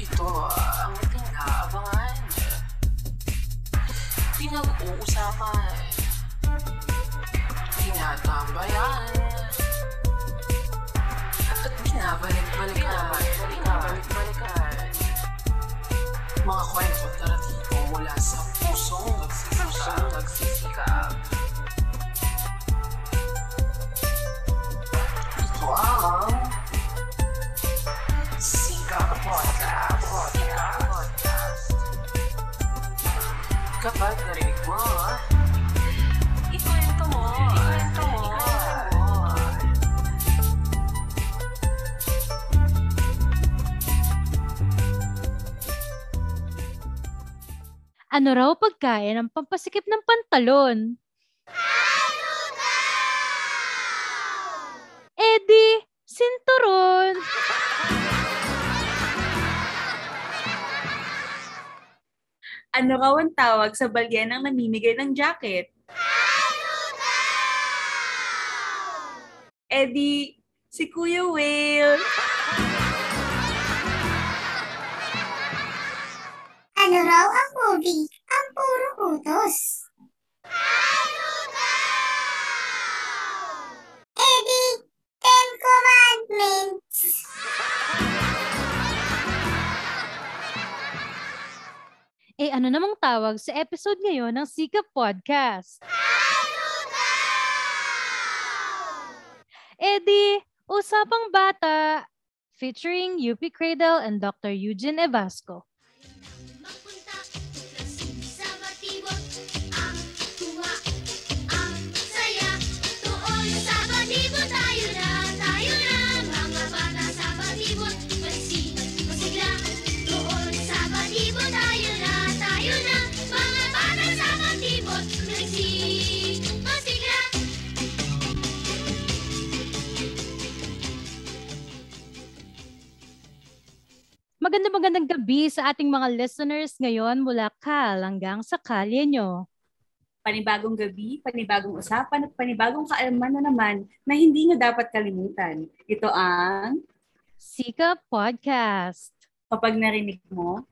Ito ang pinaabangan. Pinag-uusapan. Tinatambayan. At binabalik-balikan. Binabalik-balikan. Mga kwento at naratibo mula sa pusong nagsisikap. nagsisikap. Ano raw pagkain ang pampasikip ng pantalon? Eddie, sinturon. Ano raw ang tawag sa balyan ng namimigay ng jacket? Eddie, si Kuya Will. Ano raw ang movie? Ang puro utos. Eddie, Ten Commandments. Eh ano namang tawag sa episode ngayon ng Sika Podcast? Eddie, Usapang Bata, featuring UP Cradle and Dr. Eugene Evasco. Maganda magandang gabi sa ating mga listeners ngayon mula Kal hanggang sa kalye nyo. Panibagong gabi, panibagong usapan at panibagong kaalaman na naman na hindi nyo dapat kalimutan. Ito ang Sika Podcast. kapag narinig mo,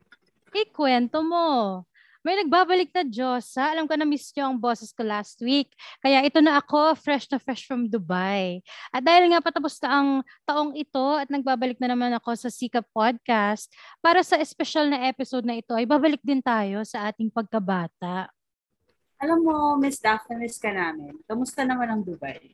Ikwento mo. May nagbabalik na Diyosa. Alam ko na miss nyo ang boses ko last week. Kaya ito na ako, fresh na fresh from Dubai. At dahil nga patapos na ang taong ito at nagbabalik na naman ako sa Sika Podcast, para sa espesyal na episode na ito ay babalik din tayo sa ating pagkabata. alam mo, Miss Daphne, miss ka namin. Kamusta naman ang Dubai?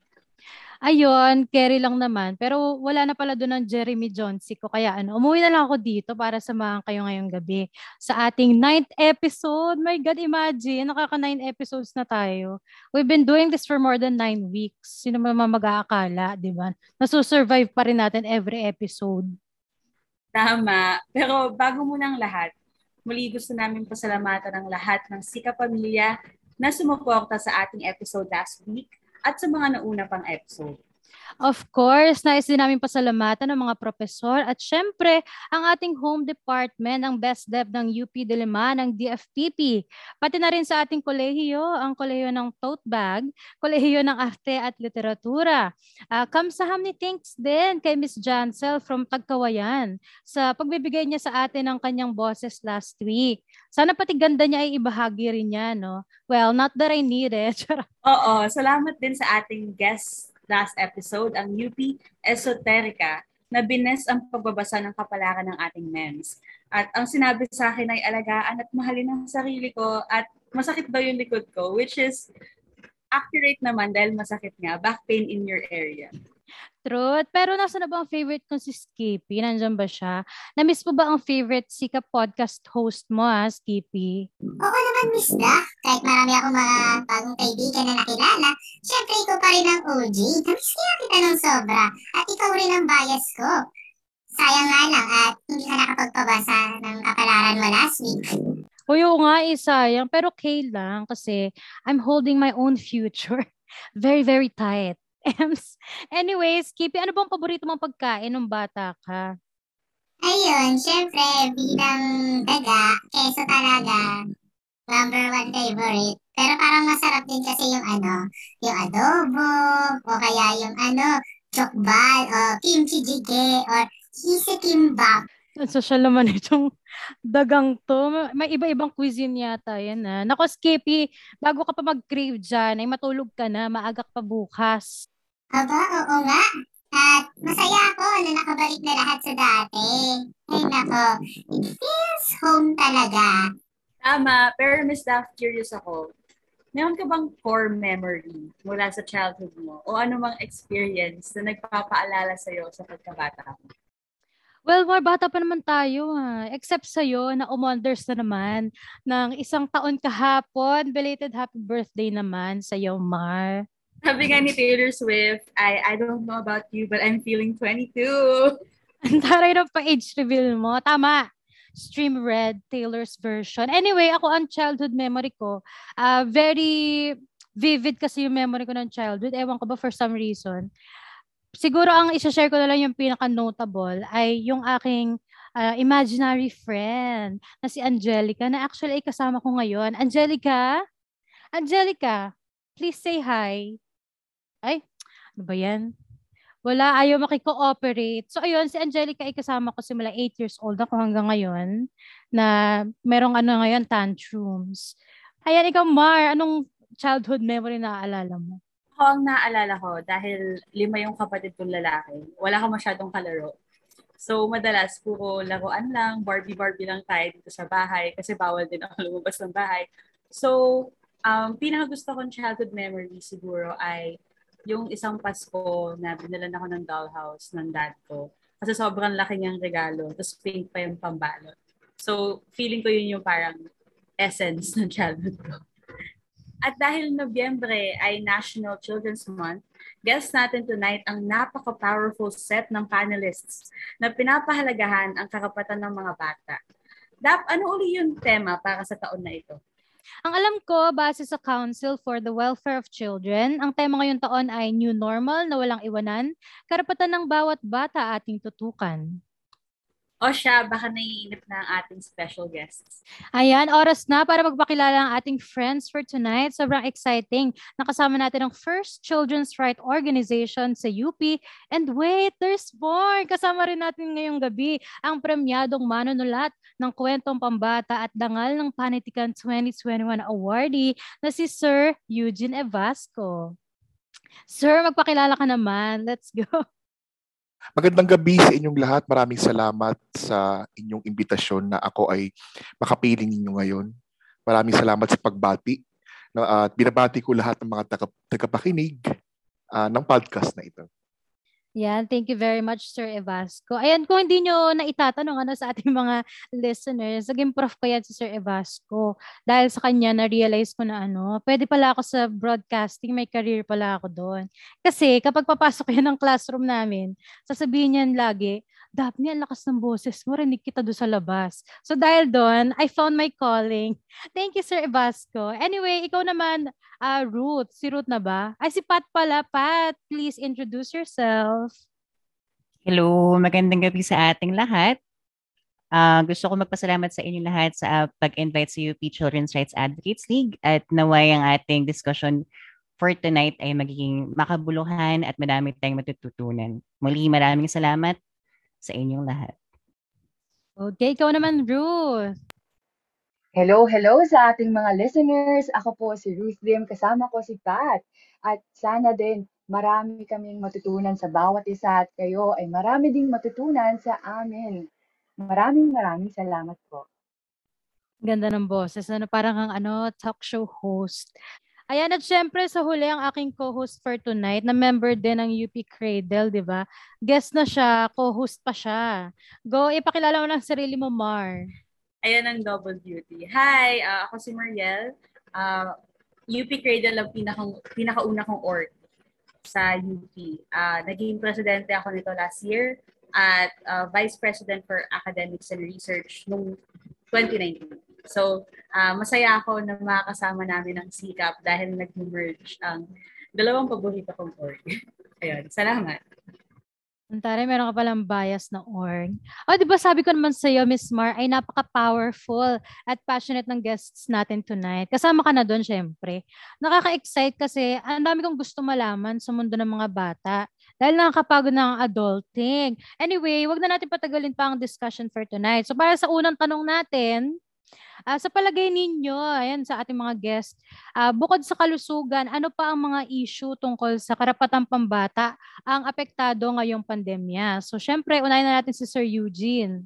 Ayun, carry lang naman. Pero wala na pala doon ang Jeremy Johnson ko. Kaya ano, umuwi na lang ako dito para samahan kayo ngayong gabi sa ating ninth episode. My God, imagine, nakaka nine episodes na tayo. We've been doing this for more than nine weeks. Sino man mag-aakala, di ba? Nasusurvive pa rin natin every episode. Tama. Pero bago muna ang lahat, muli gusto namin pasalamatan ang lahat ng Sika Pamilya na sumuporta sa ating episode last week at sa mga nauna pang episode. Of course, nais din namin pasalamatan ng mga profesor at syempre ang ating home department, ang best dev ng UP Diliman, ng DFPP. Pati na rin sa ating kolehiyo, ang kolehiyo ng tote bag, kolehiyo ng arte at literatura. Uh, kamsahamni thanks din kay Miss Jansel from Tagkawayan sa pagbibigay niya sa atin ng kanyang boses last week. Sana pati ganda niya ay ibahagi rin niya, no? Well, not that I need it. Oo, salamat din sa ating guest last episode, ang UP Esoterica, na bines ang pagbabasa ng kapalaran ng ating MEMS. At ang sinabi sa akin ay alagaan at mahalin ang sarili ko at masakit daw yung likod ko, which is accurate naman dahil masakit nga, back pain in your area. Truth. Pero nasa na ba ang favorite kong si Skippy? Nandiyan ba siya? Na-miss mo ba ang favorite Sika podcast host mo, ha, Skippy? Oo naman, Miss Da. Kahit marami akong mga bagong kaibigan na nakilala, syempre ikaw pa rin ang OG. Namiss kaya kita ng sobra. At ikaw rin ang bias ko. Sayang nga lang at hindi ka nakapagpabasa ng kapalaran mo last week. O yung nga, eh, sayang. Pero okay lang kasi I'm holding my own future. very, very tight. Ems. Anyways, Skippy, ano bang paborito mong pagkain nung bata ka? Ayun, syempre, bilang daga, keso talaga, number one favorite. Pero parang masarap din kasi yung ano, yung adobo, o kaya yung ano, chokbal, o kimchi jjigae, or hise kimbap. Ang social naman itong dagang to. May iba-ibang cuisine yata yan ha. Nako, Skippy, bago ka pa mag-crave dyan, ay matulog ka na, maaga ka pa bukas. Aba, oo nga. At masaya ako na nakabalik na lahat sa dati. Ay nako, it feels home talaga. Tama, pero Miss Daff, curious ako. Meron ka bang core memory mula sa childhood mo o ano mang experience na nagpapaalala sa'yo sa pagkabata mo? Well, more bata pa naman tayo ha. Except sa'yo na umonders na naman ng isang taon kahapon. Belated happy birthday naman sa'yo, Mar. Sabi nga ni Taylor Swift, I, I don't know about you, but I'm feeling 22. Ang taray ng pa-age reveal mo. Tama. Stream Red, Taylor's version. Anyway, ako ang childhood memory ko, ah, very vivid kasi yung memory ko ng childhood. Ewan ko ba for some reason. Siguro ang isa-share ko na lang yung pinaka-notable ay yung aking ah, imaginary friend na si Angelica na actually ay kasama ko ngayon. Angelica? Angelica, please say hi. Ay, ano ba yan? Wala, ayaw makikooperate. So, ayun, si Angelica ay kasama ko simula 8 years old ako hanggang ngayon na merong ano ngayon, tantrums. Ayan, ikaw, Mar, anong childhood memory na aalala mo? Ako ang naalala ko dahil lima yung kapatid kong lalaki. Wala ka masyadong kalaro. So, madalas, puro laruan lang, Barbie-Barbie lang tayo dito sa bahay kasi bawal din ako lumabas ng bahay. So, um, pinaka gusto kong childhood memory siguro ay yung isang Pasko na binalan ako ng dollhouse ng dad ko. Kasi sobrang laki niyang regalo. Tapos pink pa yung pambalot. So, feeling ko yun yung parang essence ng childhood ko. At dahil Nobyembre ay National Children's Month, guest natin tonight ang napaka-powerful set ng panelists na pinapahalagahan ang karapatan ng mga bata. Dap, ano uli yung tema para sa taon na ito? Ang alam ko, base sa Council for the Welfare of Children, ang tema ngayong taon ay New Normal na walang iwanan, karapatan ng bawat bata ating tutukan. O siya, baka naiinip na ang ating special guests. Ayan, oras na para magpakilala ang ating friends for tonight. Sobrang exciting. Nakasama natin ang first children's right organization sa UP. And wait, there's more. Kasama rin natin ngayong gabi ang premyadong manunulat ng kwentong pambata at dangal ng Panitikan 2021 awardee na si Sir Eugene Evasco. Sir, magpakilala ka naman. Let's go. Magandang gabi sa inyong lahat. Maraming salamat sa inyong imbitasyon na ako ay makapiling ninyo ngayon. Maraming salamat sa pagbati. At binabati ko lahat ng mga taga- tagapakinig ah, ng podcast na ito. Yan, thank you very much, Sir Evasco. Ayan, kung hindi nyo naitatanong ano, sa ating mga listeners, naging prof ko yan si Sir Evasco. Dahil sa kanya, na-realize ko na ano, pwede pala ako sa broadcasting, may career pala ako doon. Kasi kapag papasok yan ng classroom namin, sasabihin niyan lagi, Daphne, ang lakas ng boses mo, rinig kita doon sa labas. So dahil doon, I found my calling. Thank you, Sir Evasco. Anyway, ikaw naman, ah Ruth. Si Ruth na ba? Ay, si Pat pala. Pat, please introduce yourself. Hello, magandang gabi sa ating lahat. Ah, gusto ko magpasalamat sa inyo lahat sa ah, pag-invite sa UP Children's Rights Advocates League at naway ang ating discussion for tonight ay magiging makabuluhan at madami tayong matututunan. Muli, maraming salamat sa inyong lahat. Okay, ikaw naman, Ruth. Hello, hello sa ating mga listeners. Ako po si Ruth Lim, kasama ko si Pat. At sana din marami kaming matutunan sa bawat isa at kayo ay marami ding matutunan sa amin. Maraming maraming salamat po. Ganda ng boses. Ano, parang ang ano, talk show host. Ayan, at syempre sa huli ang aking co-host for tonight na member din ng UP Cradle, di ba? Guest na siya, co-host pa siya. Go, ipakilala mo ng sarili mo, Mar. Ayan ang double duty. Hi, ah, ako si Mariel. Ah, UP Cradle ang pinakang, pinakauna kong org sa UP. Ah, naging presidente ako nito last year at ah, vice president for academics and research noong 2019. So, ah, masaya ako na makakasama namin ang SICAP dahil nag-merge ang dalawang paborito kong org. Ayun, salamat. Ang taray, meron ka palang bias na org. O, di ba sabi ko naman sa iyo, Miss Mar, ay napaka-powerful at passionate ng guests natin tonight. Kasama ka na doon, syempre. Nakaka-excite kasi ang dami kong gusto malaman sa mundo ng mga bata. Dahil nakakapagod na ang adulting. Anyway, wag na natin patagalin pa ang discussion for tonight. So para sa unang tanong natin, ah, sa palagay ninyo, ayan sa ating mga guest, ah, bukod sa kalusugan, ano pa ang mga issue tungkol sa karapatang pambata ang apektado ngayong pandemya? So syempre, unahin na natin si Sir Eugene.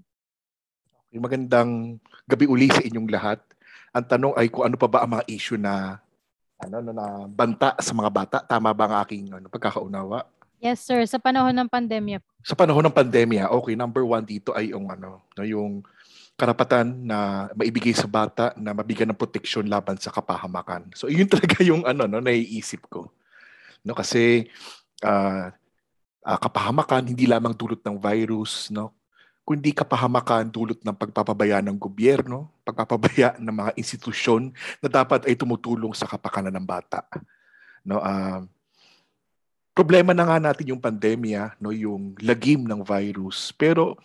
Magandang gabi uli sa inyong lahat. Ang tanong ay kung ano pa ba ang mga issue na ano, ano na banta sa mga bata. Tama ba ang aking ano, pagkakaunawa? Yes, sir. Sa panahon ng pandemya. Sa panahon ng pandemya, okay, number one dito ay yung ano, no, yung karapatan na maibigay sa bata na mabigyan ng proteksyon laban sa kapahamakan. So yun talaga yung ano no naiisip ko. No kasi ah ah, kapahamakan hindi lamang dulot ng virus, no, kundi kapahamakan dulot ng pagpapabaya ng gobyerno, pagpapabaya ng mga institusyon na dapat ay tumutulong sa kapakanan ng bata. No, ah, problema na nga natin yung pandemya, no, yung lagim ng virus. Pero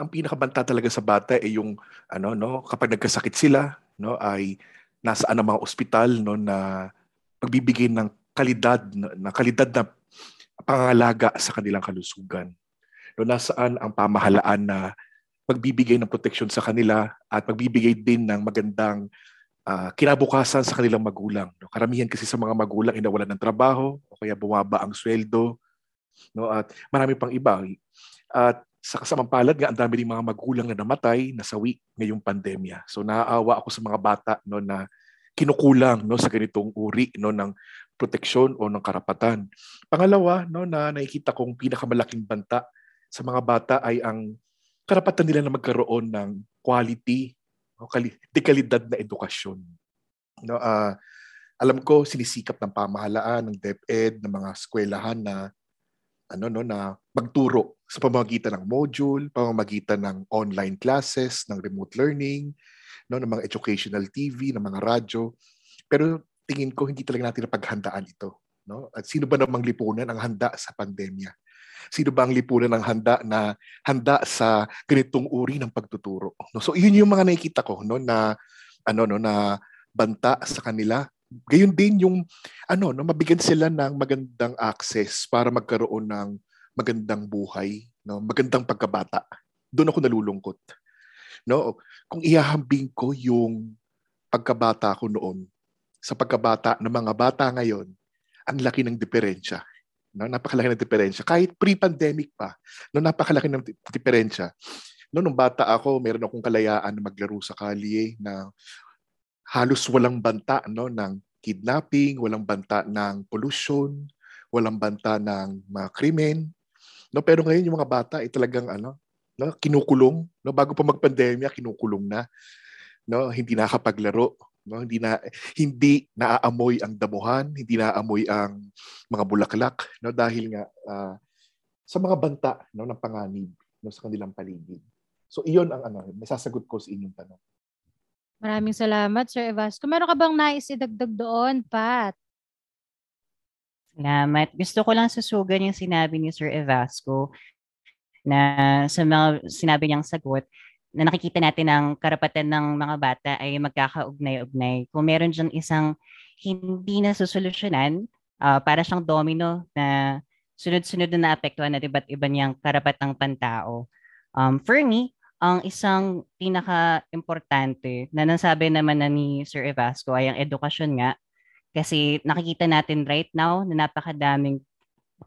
ang pinakabanta talaga sa bata ay yung ano no, kapag nagkasakit sila, no, ay nasaan ang mga ospital no na pagbibigay ng kalidad na, kalidad na pangangalaga sa kanilang kalusugan. No, nasaan ang pamahalaan na magbibigay ng proteksyon sa kanila at magbibigay din ng magandang ah, kinabukasan sa kanilang magulang. No, karamihan kasi sa mga magulang ay nawalan ng trabaho o kaya bumaba ang sweldo. No, at marami pang iba. At sa kasamang palad nga, ang dami rin mga magulang na namatay, nasawi ngayong pandemya. So naaawa ako sa mga bata no, na kinukulang no, sa ganitong uri no, ng proteksyon o ng karapatan. Pangalawa, no, na nakikita kong pinakamalaking banta sa mga bata ay ang karapatan nila na magkaroon ng quality o kali- dekalidad na edukasyon. No, ah, alam ko sinisikap ng pamahalaan, ng DepEd, ng mga eskwelahan na ano no na magturo sa pamamagitan ng module, pamamagitan ng online classes, ng remote learning, no ng mga educational TV, ng mga radyo. Pero tingin ko hindi talaga natin napaghandaan ito, no? At sino ba namang lipunan ang handa sa pandemya? Sino ba ang lipunan ang handa na handa sa ganitong uri ng pagtuturo? No? So yun yung mga nakikita ko no na ano no na banta sa kanila. Gayon din yung ano no mabigyan sila ng magandang access para magkaroon ng magandang buhay, no, magandang pagkabata. Doon ako nalulungkot. No, kung ihahambing ko yung pagkabata ko noon sa pagkabata ng mga bata ngayon, ang laki ng diferensya. No, napakalaki ng diferensya. Kahit pre-pandemic pa, no, napakalaki ng di- diferensya. No, nung bata ako, meron akong kalayaan na maglaro sa kalye na halos walang banta no ng kidnapping, walang banta ng pollution, walang banta ng mga krimen. No, pero ngayon yung mga bata ay talagang ano, no, kinukulong, no, bago pa magpandemya, kinukulong na. No, hindi nakapaglaro, no, hindi na hindi naaamoy ang damuhan, hindi naaamoy ang mga bulaklak, no, dahil nga ah, sa mga banta no ng panganib no sa kanilang paligid. So iyon ang ano, nasasagot ko sa inyong tanong. Maraming salamat, Sir Evasco. Meron ka bang nais idagdag doon, Pat? Salamat. Gusto ko lang susugan yung sinabi ni Sir Evasco na sa mga sinabi niyang sagot na nakikita natin ang karapatan ng mga bata ay magkakaugnay-ugnay. Kung meron diyang isang hindi na susolusyonan, ah, para siyang domino na sunod-sunod na naapektuhan na iba't iba niyang karapatang pantao. Um, for me, ang isang pinaka-importante na nasabi naman na ni Sir Evasco ay ang edukasyon nga kasi nakikita natin right now na napakadaming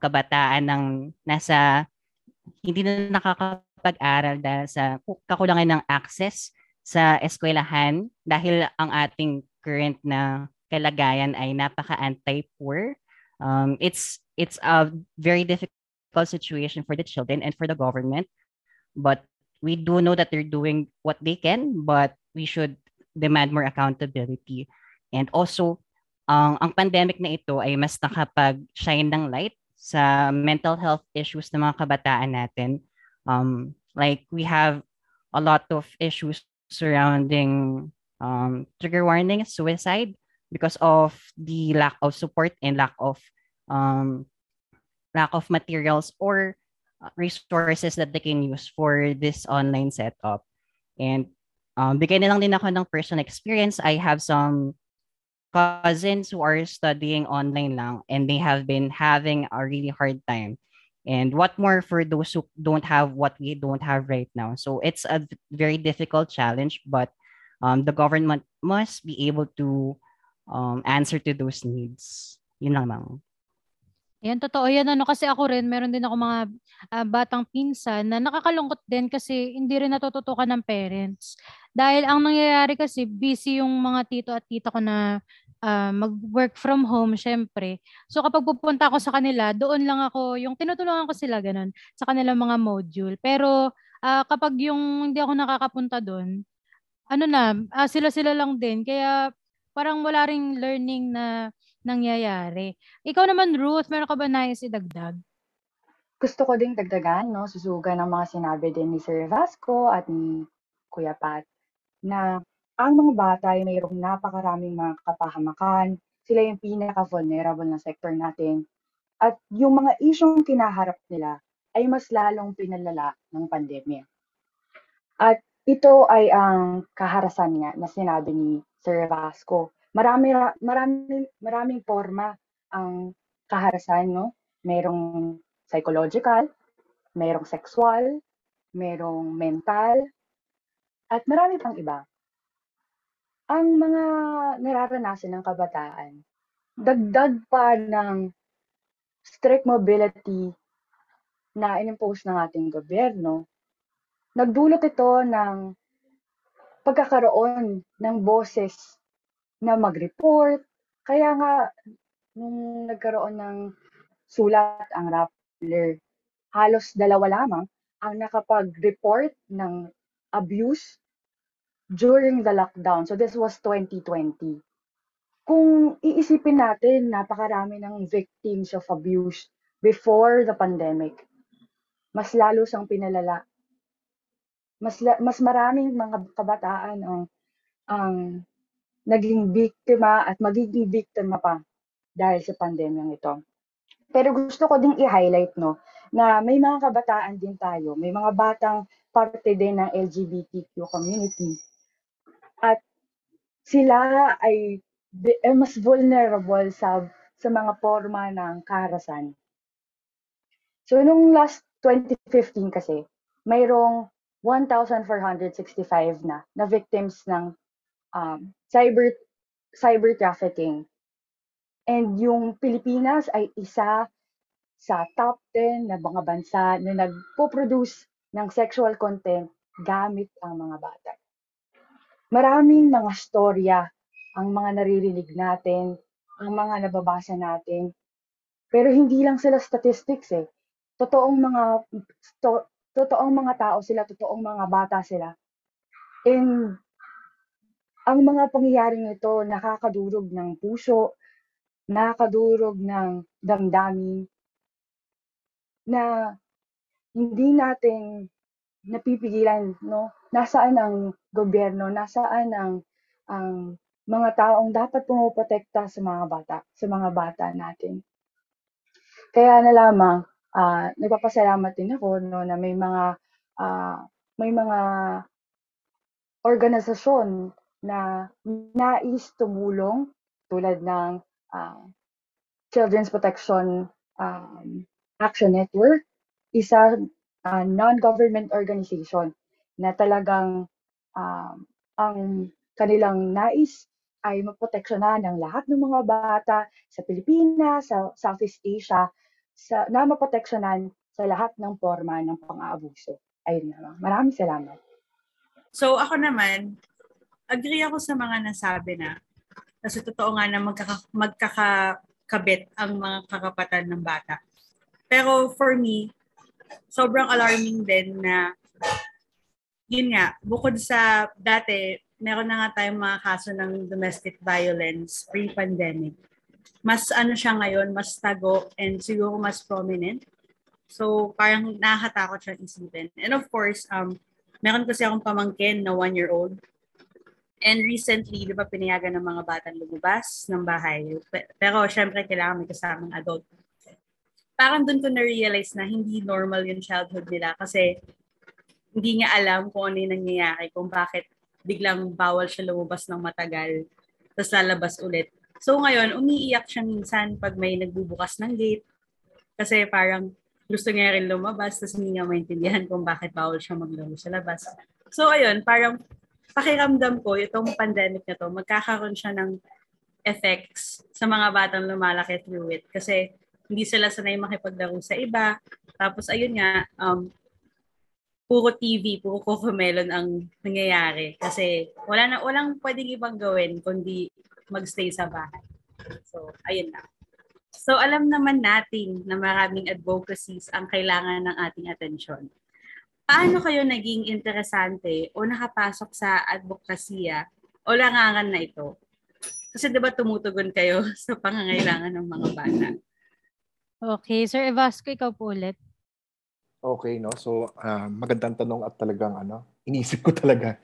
kabataan ng nasa hindi na nakakapag-aral dahil sa kakulangan ng access sa eskwelahan dahil ang ating current na kalagayan ay napaka anti-poor. Um, it's it's a very difficult situation for the children and for the government, but we do know that they're doing what they can, but we should demand more accountability. And also, ang ang pandemic na ito ay mas nakapag-shine ng light sa mental health issues ng mga kabataan natin. Um, like we have a lot of issues surrounding um, trigger warning, suicide, because of the lack of support and lack of um, lack of materials or resources that they can use for this online setup. And um, bigay na lang din ako ng personal experience. I have some cousins who are studying online lang and they have been having a really hard time. And what more for those who don't have what we don't have right now. So it's a very difficult challenge, but um, the government must be able to um, answer to those needs. Yun lang lang. Yan, totoo yan. Ano, kasi ako rin, meron din ako mga ah, batang pinsan na nakakalungkot din kasi hindi rin natututukan ng parents. Dahil ang nangyayari kasi, busy yung mga tito at tita ko na ah, mag-work from home, syempre. So kapag pupunta ako sa kanila, doon lang ako, yung tinutulungan ko sila, ganun, sa kanilang mga module. Pero ah, kapag yung hindi ako nakakapunta doon, ano na, ah, sila-sila lang din. Kaya parang wala ring learning na nangyayari. Ikaw naman, Ruth, meron ka ba nais idagdag? Gusto ko ding dagdagan, no, susuga ng mga sinabi din ni Sir Vasco at ni Kuya Pat, na ang mga bata ay mayroong napakaraming mga kapahamakan, sila yung pinaka-vulnerable na sector natin, at yung mga isyong kinaharap nila ay mas lalong pinalala ng pandemya. At ito ay ang kaharasan nga na sinabi ni Sir Vasco. Marami, ra- marami, maraming forma ang kaharasan, no? Merong psychological, merong sexual, merong mental, at marami pang iba. Ang mga nararanasan ng kabataan, dagdag pa ng strict mobility na inimpose ng ating gobyerno, nagdulot ito ng pagkakaroon ng boses na mag-report. Kaya nga, nung nagkaroon ng sulat ang Rappler, halos dalawa lamang ang nakapag-report ng abuse during the lockdown. So this was 2020. Kung iisipin natin, napakarami ng victims of abuse before the pandemic. Mas lalo siyang pinalala. Mas, mas maraming mga kabataan ang, ang naging biktima at magiging biktima pa dahil sa pandemyang ito. Pero gusto ko ding i-highlight no na may mga kabataan din tayo, may mga batang parte din ng LGBTQ community. At sila ay eh, mas vulnerable sa sa mga forma ng karahasan. So nung last 2015 kasi, mayroong 1,465 na na victims ng um, cyber cyber trafficking. And yung Pilipinas ay isa sa top 10 na mga bansa na nagpo-produce ng sexual content gamit ang mga bata. Maraming mga storya ang mga naririnig natin, ang mga nababasa natin. Pero hindi lang sila statistics eh. Totoong mga to, totoong mga tao sila, totoong mga bata sila. And ang mga pangyayaring ito nakakadurog ng puso, nakakadurog ng damdamin na hindi natin napipigilan, no? Nasaan ang gobyerno, nasaan ang ang mga taong dapat pumoprotekta sa mga bata, sa mga bata natin. Kaya na lamang ah, nagpapasalamat din ako no na may mga ah, may mga organisasyon na nais tumulong tulad ng ah, Children's Protection um, Action Network, isa ah, non-government organization na talagang um, ang kanilang nais ay maproteksyonan ng lahat ng mga bata sa Pilipinas, sa Southeast Asia, sa, na maproteksyonan sa lahat ng forma ng pang-aabuso. Ayun na. Maraming salamat. So ako naman, agree ako sa mga nasabi na kasi totoo nga na magkaka, magkakakabit ang mga kakapatan ng bata. Pero for me, sobrang alarming din na yun nga, bukod sa dati, meron na nga tayong mga kaso ng domestic violence pre-pandemic. Mas ano siya ngayon, mas tago and siguro mas prominent. So parang nakakatakot siya isipin. And of course, um, meron kasi akong pamangkin na one-year-old. And recently, di ba, pinayagan ng mga batang lumabas ng bahay. Pe- Pero syempre, kailangan may kasamang adult. Parang doon ko na-realize na hindi normal yung childhood nila kasi hindi niya alam kung ano yung nangyayari, kung bakit biglang bawal siya lumabas ng matagal, tapos lalabas ulit. So ngayon, umiiyak siya minsan pag may nagbubukas ng gate kasi parang gusto niya rin lumabas, tapos hindi niya maintindihan kung bakit bawal siya maglaro sa labas. So ayun, parang pakiramdam ko, itong pandemic na to, magkakaroon siya ng effects sa mga batang lumalaki through it. Kasi hindi sila sanay makipaglaro sa iba. Tapos ayun nga, um, puro TV, puro Cocomelon ang nangyayari. Kasi wala na, walang pwedeng ibang gawin kundi magstay sa bahay. So, ayun na. So, alam naman natin na maraming advocacies ang kailangan ng ating atensyon. Paano kayo naging interesante o nakapasok sa advokasya o langangan na ito? Kasi 'di ba tumutugon kayo sa pangangailangan ng mga bata? Okay, Sir Evasco, ikaw po ulit. Okay, no? So, ah, magandang tanong at talagang ano, inisip ko talaga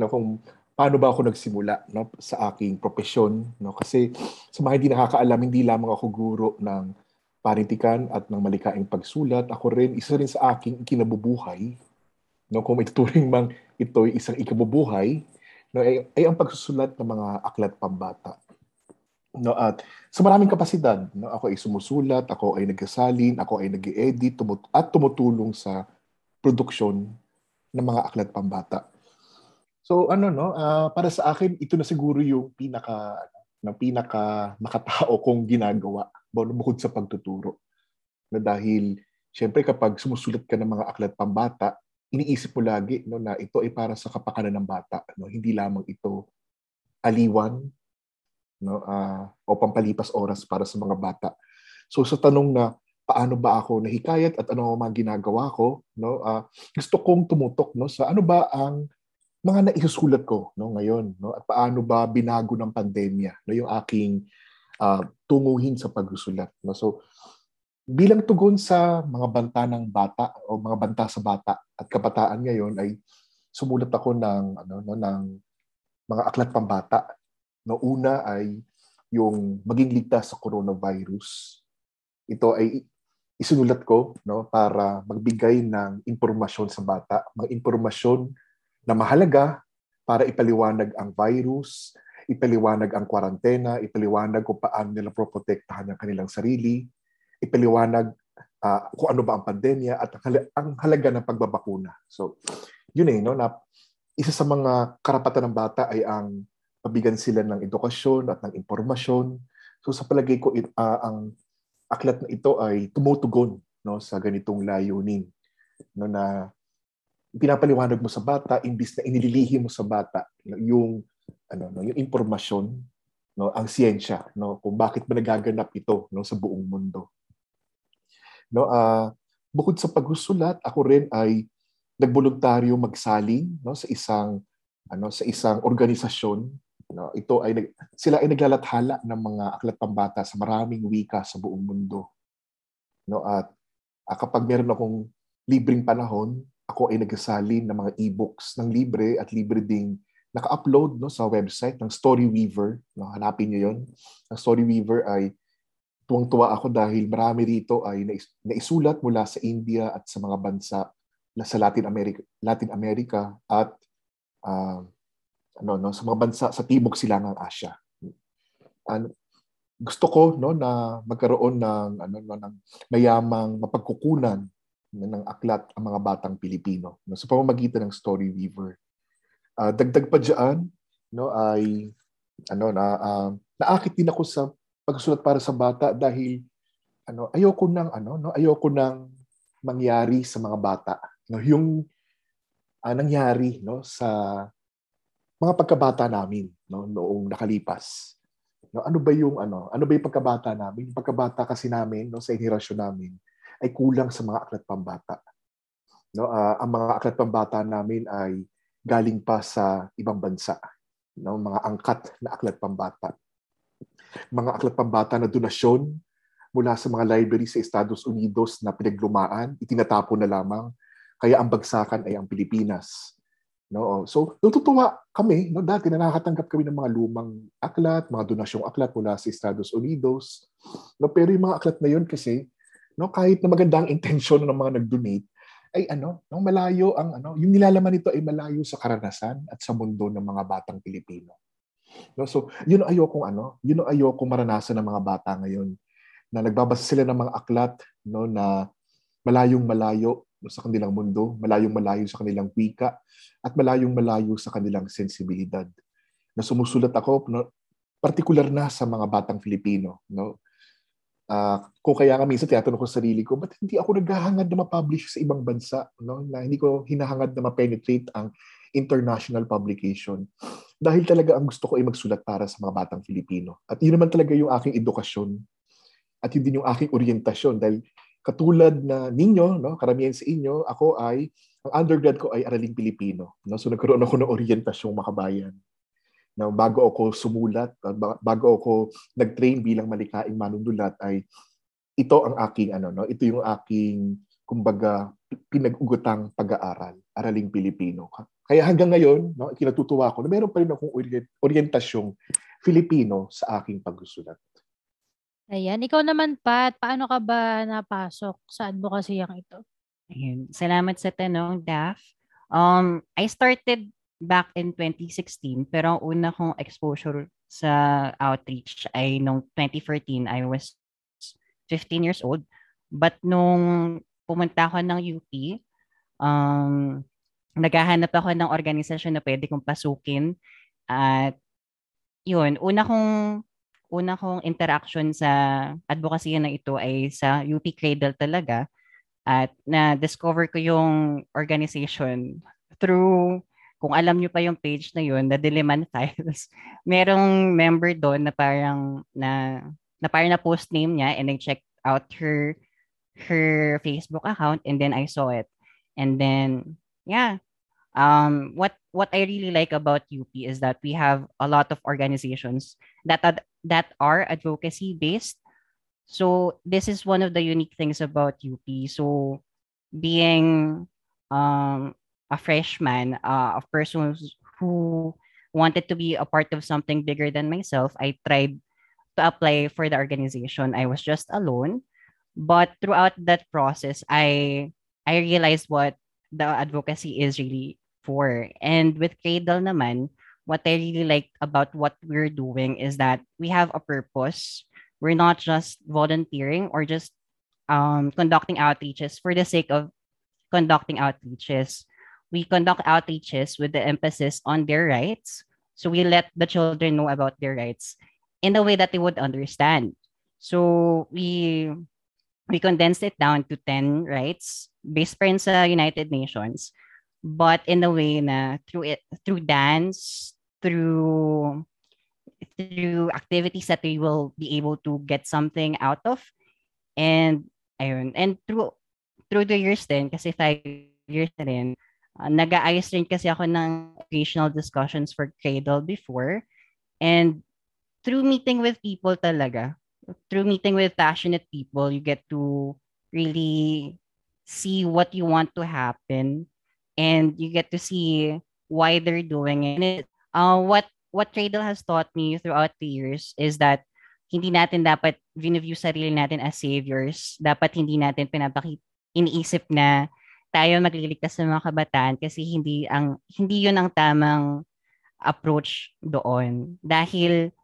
no kung paano ba ako nagsimula no sa aking profesyon, no? Kasi sa mga hindi nakakaalam, hindi lamang ako guro ng parintikan at ng malikaing pagsulat. Ako rin, isa rin sa aking ikinabubuhay, no? Kung ituturing mang ito'y isang ikabubuhay, no, ay, ay ang pagsusulat ng mga aklat pambata. No, at sa maraming kapasidad, no, ako ay sumusulat, ako ay nagsasalin, ako ay nag-edit tumut- at tumutulong sa produksyon ng mga aklat pambata. So ano no, ah, para sa akin ito na siguro yung pinaka na pinaka makatao kong ginagawa bu- bukod sa pagtuturo. Na dahil syempre kapag sumusulat ka ng mga aklat pambata, iniisip mo lagi no na ito ay para sa kapakanan ng bata, no, hindi lamang ito aliwan no ah, o pampalipas oras para sa mga bata. So sa tanong na paano ba ako nahikayat at ano mga ginagawa ko, no? ah, gusto kong tumutok no sa ano ba ang mga naisusulat ko no ngayon, no? At paano ba binago ng pandemya no yung aking ah, tunguhin sa pagsusulat, no? So bilang tugon sa mga banta ng bata o mga banta sa bata at kabataan ngayon ay sumulat ako ng ano no ng mga aklat pambata No una ay yung maging ligtas sa coronavirus. Ito ay isinulat ko no para magbigay ng impormasyon sa bata, mga impormasyon na mahalaga para ipaliwanag ang virus, ipaliwanag ang kwarantena, ipaliwanag kung paano nila proprotektahan ang kanilang sarili, ipaliwanag ah, kung ano ba ang pandemya at ang halaga ng pagbabakuna. So, yun eh, no, na isa sa mga karapatan ng bata ay ang mabigyan sila ng edukasyon at ng impormasyon. So sa palagay ko it, ah, ang aklat na ito ay tumutugon no sa ganitong layunin no na pinapaliwanag mo sa bata imbis na inililihi mo sa bata no, yung ano no yung impormasyon no ang siyensya no kung bakit ba nagaganap ito no sa buong mundo. No ah bukod sa pagsusulat ako rin ay nagboluntaryo magsaling no sa isang ano sa isang organisasyon no ito ay nag- sila ay naglalathala ng mga aklat pambata sa maraming wika sa buong mundo. No at ah, kapag meron akong libreng panahon ako ay nagsasalin ng mga e-books ng libre at libre ding naka-upload no sa website ng Storyweaver no hanapin niyo 'yon ang Storyweaver ay tuwang-tuwa ako dahil marami rito ay nais- naisulat mula sa India at sa mga bansa sa Latin America Latin America at ah, ano no sa mga bansa sa Timog Silangang Asya. Ano, gusto ko no na magkaroon ng ano no ng mayamang mapagkukunan ng aklat ang mga batang Pilipino no sa pamamagitan ng Storyweaver. Ah, dagdag pa diyan no ay ano na ah, naakit din ako sa pagsulat para sa bata dahil ano ayoko nang ano no ayoko nang mangyari sa mga bata no yung ah, nangyari no sa mga pagkabata namin no noong nakalipas. No, ano ba yung ano? Ano ba yung pagkabata namin? Yung pagkabata kasi namin no sa henerasyon namin ay kulang sa mga aklat pambata. No, ah, ang mga aklat pambata namin ay galing pa sa ibang bansa. No, mga angkat na aklat pambata. Mga aklat pambata na donasyon mula sa mga library sa Estados Unidos na pinaglumaan, itinatapon na lamang. Kaya ang bagsakan ay ang Pilipinas. No, so natutuwa kami no? Dati na nakakatanggap kami ng mga lumang aklat, mga donasyong aklat mula sa Estados Unidos. No, pero yung mga aklat na yun kasi no? Kahit na maganda ang intensyon ng mga nag-donate ay ano, no, malayo ang ano, yung nilalaman nito ay malayo sa karanasan at sa mundo ng mga batang Pilipino. No, so yun ang ayokong ano, yun ang ayokong maranasan ng mga bata ngayon na nagbabasa sila ng mga aklat no? Na malayong malayo sa kanilang mundo, malayong malayo sa kanilang wika, at malayong malayo sa kanilang sensibilidad. Na sumusulat ako, no, partikular na sa mga batang Filipino. No? Ah, kung kaya nga minsan tinatanong ko sa sarili ko, ba't hindi ako naghahangad na ma-publish sa ibang bansa? No? Na hindi ko hinahangad na ma-penetrate ang international publication. Dahil talaga ang gusto ko ay magsulat para sa mga batang Filipino. At yun naman talaga yung aking edukasyon. At yun din yung aking orientasyon. Dahil katulad na ninyo, no, karamihan sa inyo, ako ay, ang undergrad ko ay araling Pilipino. No? So nagkaroon ako ng orientasyong makabayan. Na bago ako sumulat, ba- bago ako nag-train bilang malikaing manunulat ay ito ang aking ano no, ito yung aking kumbaga pinag-ugutang pag-aaral, araling Pilipino. Kaya hanggang ngayon, no, kinatutuwa ako na meron pa rin akong orient- orientasyong Filipino sa aking pagsusulat. Ayan, ikaw naman Pat, paano ka ba napasok sa advocacyang ito? Ayun. Salamat sa tanong, Daph. Um, I started back in 2016, pero ang una kong exposure sa outreach ay nung 2014, I was 15 years old. But nung pumunta ako ng UP, um, naghahanap ako ng organisasyon na pwede kong pasukin. At yun, una kong una kong interaction sa advocacy na ito ay sa UP Cradle talaga. At na-discover ko yung organization through, kung alam nyo pa yung page na yun, the Diliman Files. Merong member doon na parang na, na parang na post name niya and I checked out her her Facebook account and then I saw it. And then, yeah, um, what what I really like about UP is that we have a lot of organizations that are, that are advocacy based. So this is one of the unique things about UP. So being um, a freshman, uh, a person who wanted to be a part of something bigger than myself, I tried to apply for the organization. I was just alone, but throughout that process, I I realized what the advocacy is really And with Cradle naman, what I really like about what we're doing is that we have a purpose. We're not just volunteering or just um, conducting outreaches for the sake of conducting outreaches. We conduct outreaches with the emphasis on their rights. So we let the children know about their rights in a way that they would understand. So we we condensed it down to 10 rights based pa United Nations but in a way na through it through dance through through activities that they will be able to get something out of. And ayun and through through the years din kasi five years na rin uh, nag-aayos rin kasi ako ng occasional discussions for Cradle before. And through meeting with people talaga through meeting with passionate people you get to really see what you want to happen and you get to see why they're doing it. Uh, what what Cradle has taught me throughout the years is that hindi natin dapat view sarili natin as saviors. Dapat hindi natin pinapaki iniisip na tayo magliligtas ng mga kabataan kasi hindi ang hindi 'yun ang tamang approach doon. Dahil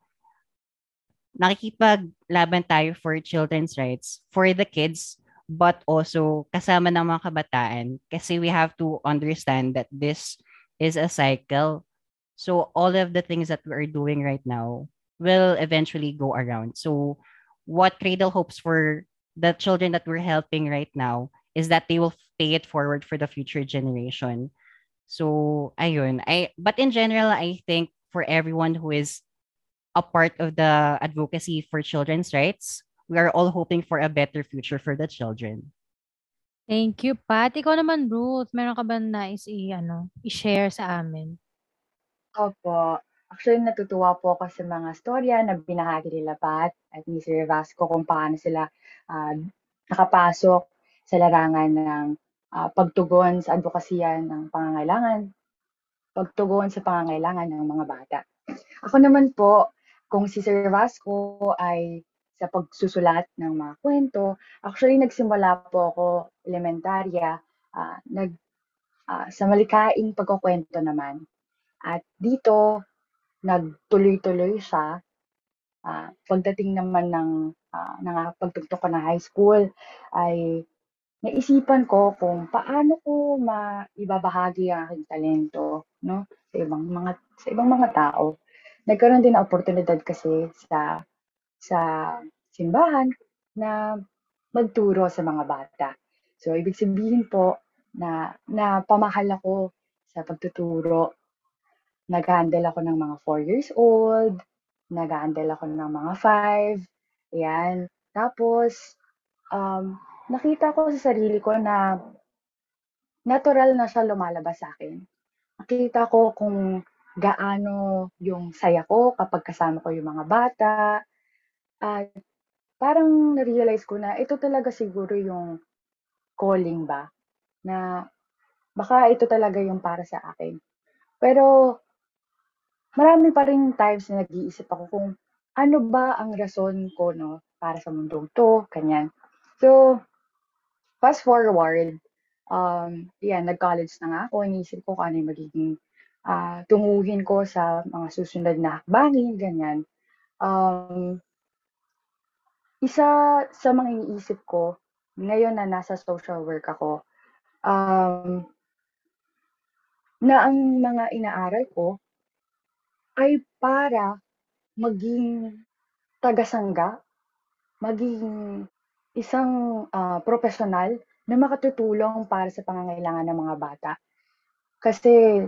nakikipaglaban tayo for children's rights, for the kids, but also kasama ng mga kabataan kasi we have to understand that this is a cycle. So all of the things that we are doing right now will eventually go around. So what Cradle hopes for the children that we're helping right now is that they will pay it forward for the future generation. So ayun, I but in general I think for everyone who is a part of the advocacy for children's rights, we are all hoping for a better future for the children. Thank you, Pat. Ikaw naman, Ruth, meron ka ba nais i, ano, i-share sa amin? Opo. Actually, natutuwa po ako sa mga storya na binahagi nila Pat at ni Sir Vasco kung paano sila ah, nakapasok sa larangan ng ah, pagtugon sa advokasya ng pangangailangan, pagtugon sa pangangailangan ng mga bata. Ako naman po, kung si Sir Vasco ay sa pagsusulat ng mga kwento, actually nagsimula po ako elementarya, ah, nag, ah, sa malikaing pagkukwento naman. At dito, nagtuloy-tuloy siya. Ah, pagdating naman ng, ah, ng pagtugtog ko ng high school, ay naisipan ko kung paano ko maibabahagi ang aking talento, no, sa ibang mga sa ibang mga tao. Nagkaroon din ng oportunidad kasi sa sa simbahan na magturo sa mga bata. So, ibig sabihin po na na pamahal ako sa pagtuturo. Nag-handle ako ng mga 4 years old, nag-handle ako ng mga 5, ayan. Tapos, um, nakita ko sa sarili ko na natural na siya lumalabas sa akin. Nakita ko kung gaano yung saya ko kapag kasama ko yung mga bata. At parang na-realize ko na ito talaga siguro yung calling ba na baka ito talaga yung para sa akin. Pero marami pa rin times na nag-iisip ako kung ano ba ang rason ko no para sa mundong to, kanyan. So, fast forward, um, yan, nag-college na nga ako, iniisip ko kung ano yung magiging ah, tunguhin ko sa mga susunod na hakbangin, ganyan. Um, isa sa mga iniisip ko, ngayon na nasa social work ako, um, na ang mga inaaral ko ay para maging tagasangga, maging isang ah, profesional na makatutulong para sa pangangailangan ng mga bata. Kasi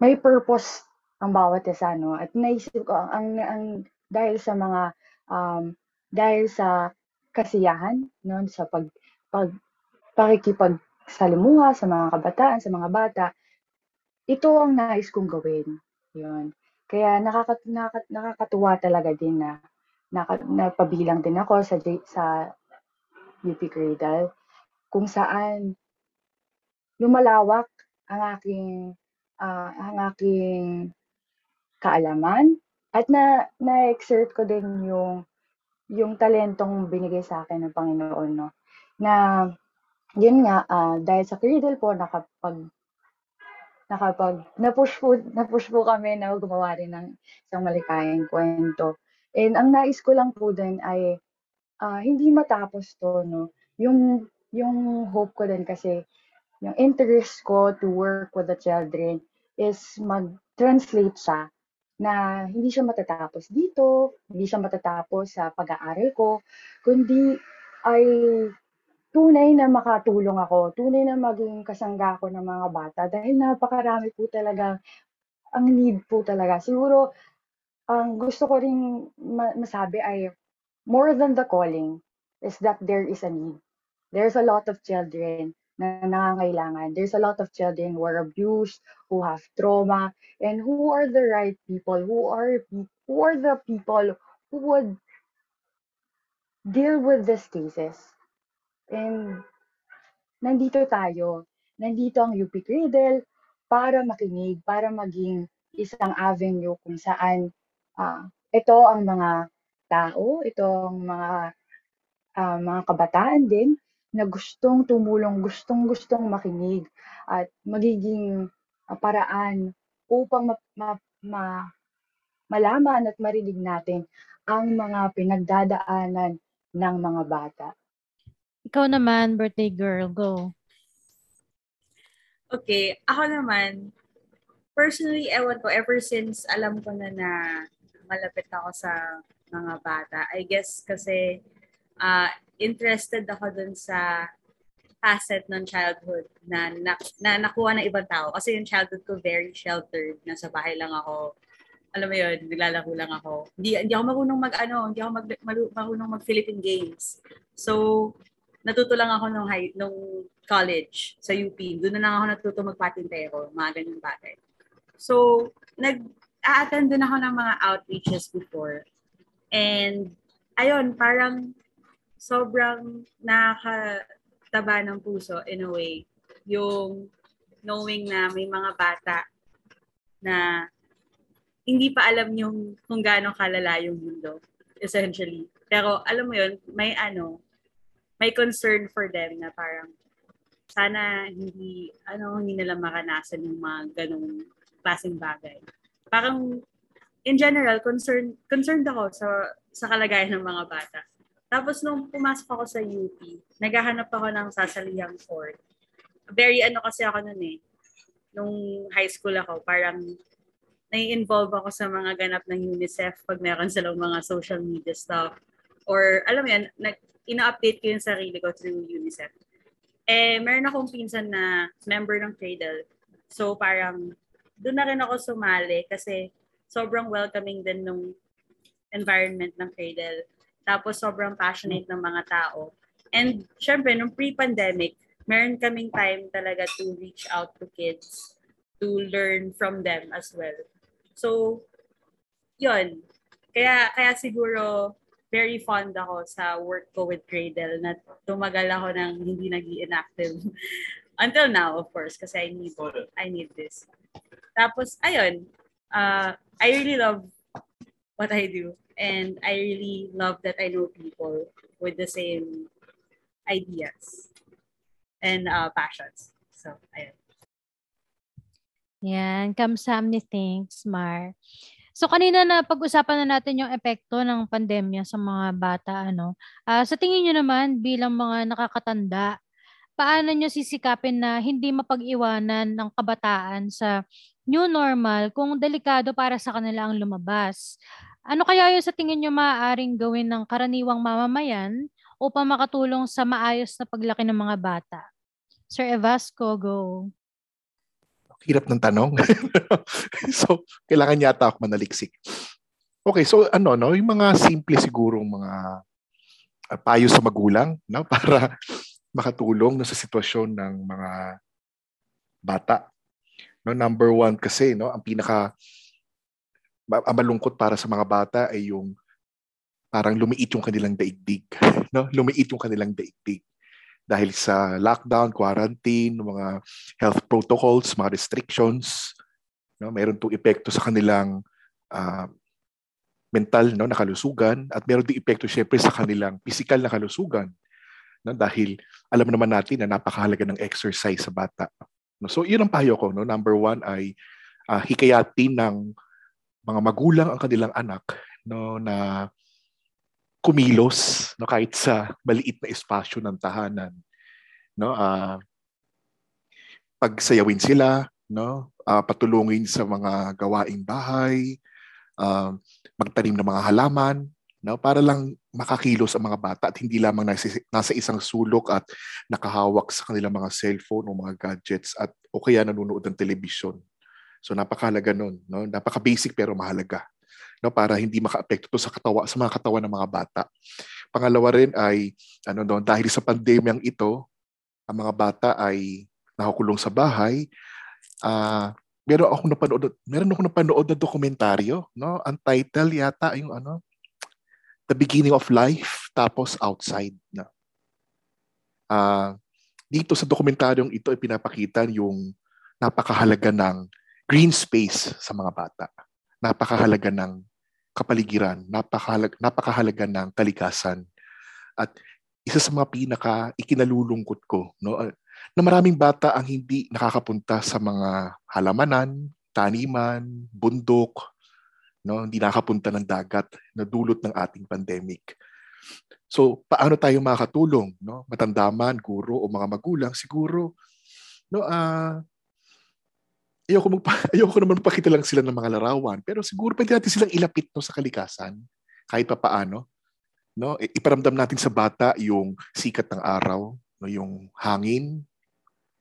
may purpose ang bawat isa, no? At naisip ko, ang, ang, ang dahil sa mga, um, dahil sa kasiyahan, no? Sa pag, pag, pakikipagsalimuha sa mga kabataan, sa mga bata, ito ang nais kong gawin. Yun. Kaya nakakat, nakakat, nakakatuwa talaga din na, napabilang din ako sa, sa UP Cradle kung saan lumalawak ang aking ah, ang aking kaalaman at na na-exert ko din yung yung talentong binigay sa akin ng Panginoon no? Na yun nga ah, dahil sa cradle po nakapag nakapag na-push po na-push po kami na gumawa rin ng isang malikayang kwento. And ang nais ko lang po din ay ah, hindi matapos to no? Yung yung hope ko din kasi yung interest ko to work with the children is mag-translate siya na hindi siya matatapos dito, hindi siya matatapos sa pag-aaral ko, kundi ay tunay na makatulong ako, tunay na maging kasangga ko ng mga bata dahil napakarami po talaga ang need po talaga. Siguro ang gusto ko ring ma- masabi ay more than the calling is that there is a need. There's a lot of children na nangangailangan. There's a lot of children who are abused, who have trauma, and who are the right people, who are who are the people who would deal with these cases. And nandito tayo. Nandito ang UP Cradle para makinig, para maging isang avenue kung saan ah, ito ang mga tao, ito ang mga ah, mga kabataan din na gustong tumulong, gustong-gustong makinig at magiging ah, paraan upang ma- ma- ma- malaman at marinig natin ang mga pinagdadaanan ng mga bata. Ikaw naman, birthday girl, go. Okay, ako naman, personally, ewan ko, ever since alam ko na na malapit ako sa mga bata, I guess kasi ah, interested ako dun sa facet ng childhood na, na, na nakuha ng ibang tao. Kasi yung childhood ko very sheltered. Nasa bahay lang ako. Alam mo yun, naglalaro lang ako. Hindi, hindi ako marunong mag, ano, hindi ako mag, maru- marunong mag Philippine Games. So, natuto lang ako nung, high, nung college sa UP. Doon na lang ako natuto magpatintero, mga ganyan bagay. So, nag-a-attend din ako ng mga outreaches before. And, ayun, parang sobrang nakakataba ng puso in a way. Yung knowing na may mga bata na hindi pa alam yung kung gaano kalala yung mundo, essentially. Pero alam mo yun, may ano, may concern for them na parang sana hindi ano hindi nila maranasan yung mga ganong klaseng bagay. Parang in general concerned concerned ako sa sa kalagayan ng mga bata. Tapos nung pumasok ako sa UP, naghahanap ako ng sasaliyang court. Very ano kasi ako nun eh. Nung high school ako, parang nai-involve ako sa mga ganap ng UNICEF pag meron silang mga social media stuff. Or alam mo yan, nag, ina-update ko yung sarili ko through UNICEF. Eh, meron akong pinsan na member ng Cradle. So parang doon na rin ako sumali kasi sobrang welcoming din nung environment ng Cradle. Tapos sobrang passionate ng mga tao. And syempre, nung pre-pandemic, meron kaming time talaga to reach out to kids to learn from them as well. So, yun. Kaya, kaya siguro very fond ako sa work ko with Cradle na tumagal ako ng hindi nag inactive Until now, of course, kasi I need, I need this. Tapos, ayun, uh, I really love what I do. And I really love that I know people with the same ideas and uh, passions. So, ayun. Yan, kamsamni thanks, Mar. So kanina na pag-usapan na natin yung epekto ng pandemya sa mga bata ano. Ah, sa tingin niyo naman bilang mga nakakatanda, paano niyo sisikapin na hindi mapag-iwanan ng kabataan sa new normal kung delikado para sa kanila ang lumabas? Ano kaya yung sa tingin niyo maaaring gawin ng karaniwang mamamayan upang makatulong sa maayos na paglaki ng mga bata? Sir Evasco, go. Hirap ng tanong. so, kailangan yata ako manaliksik. Okay, so ano, no, yung mga simple sigurong mga uh, payo sa magulang, no, para makatulong no, sa sitwasyon ng mga bata. No, number one kasi, no, ang pinaka ang malungkot para sa mga bata ay yung parang lumiit yung kanilang daigdig. No? Lumiit yung kanilang daigdig dahil sa lockdown, quarantine, mga health protocols, mga restrictions, no, mayroon itong epekto sa kanilang uh, mental no, na kalusugan at mayroon din epekto syempre sa kanilang physical na kalusugan. No, dahil alam naman natin na napakahalaga ng exercise sa bata. No, so yun ang payo ko. No? Number one ay uh, hikayatin ng mga magulang ang kanilang anak no, na kumilos no kahit sa maliit na espasyo ng tahanan no uh, pagsayawin sila no uh, patulungin sa mga gawaing bahay uh, magtanim ng mga halaman no para lang makakilos ang mga bata at hindi lamang nasa, nasa isang sulok at nakahawak sa kanilang mga cellphone o mga gadgets at o kaya nanonood ng television so napakahalaga nun no napaka basic pero mahalaga no para hindi makaapekto to sa katawa sa mga katawan ng mga bata. Pangalawa rin ay ano no dahil sa pandemyang ito, ang mga bata ay nakukulong sa bahay. Uh, meron akong napanood meron akong napanood na dokumentaryo, no? Ang title yata yung ano The Beginning of Life tapos Outside na. Uh, dito sa dokumentaryong ito ay pinapakita yung napakahalaga ng green space sa mga bata napakahalaga ng kapaligiran, napakahalaga, napakahalaga ng kalikasan. At isa sa mga pinaka ikinalulungkot ko, no, na maraming bata ang hindi nakakapunta sa mga halamanan, taniman, bundok, no, hindi nakakapunta ng dagat na dulot ng ating pandemic. So, paano tayo makakatulong, no? Matandaman, guro o mga magulang siguro no uh, ayoko, magpa, ayoko naman magpakita lang sila ng mga larawan, pero siguro pwede natin silang ilapit no, sa kalikasan, kahit pa paano. No? Iparamdam natin sa bata yung sikat ng araw, no? yung hangin,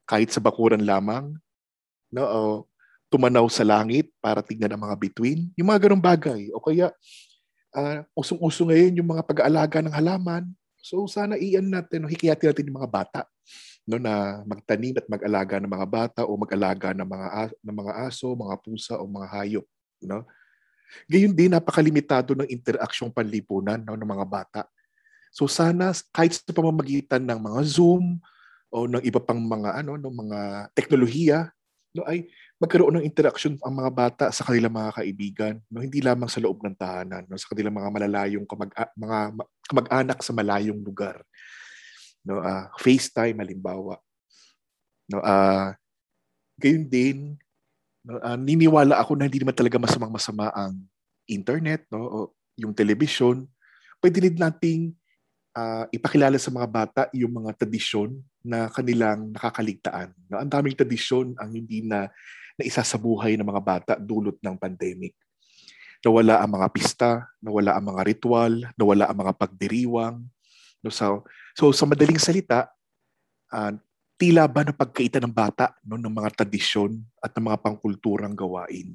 kahit sa bakuran lamang, no? o tumanaw sa langit para tignan ang mga bituin, yung mga ganong bagay. O kaya, uh, usong-uso ngayon yung mga pag-aalaga ng halaman. So sana iyan natin, no? hikiyatin natin yung mga bata no na magtanim at mag-alaga ng mga bata o mag-alaga ng mga ng mga aso, mga pusa o mga hayop, no? Gayon din napakalimitado ng interaksyong panlipunan no, ng mga bata. So sana kahit sa pamamagitan ng mga Zoom o ng iba pang mga ano, ng mga teknolohiya, no ay magkaroon ng interaction ang mga bata sa kanilang mga kaibigan, no hindi lamang sa loob ng tahanan, no sa kanilang mga malalayong kamag mga kamag-anak sa malayong lugar no uh, FaceTime halimbawa no uh, gayon din no, uh, niniwala ako na hindi naman talaga masamang masama ang internet no o yung television pwede din nating ah, ipakilala sa mga bata yung mga tradisyon na kanilang nakakaligtaan. No, ang daming tradisyon ang hindi na naisa sa buhay ng mga bata dulot ng pandemic. Nawala ang mga pista, nawala ang mga ritual, nawala ang mga pagdiriwang. No, so, so sa madaling salita, ah, tila ba na pagkaita ng bata no, ng mga tradisyon at ng mga pangkulturang gawain.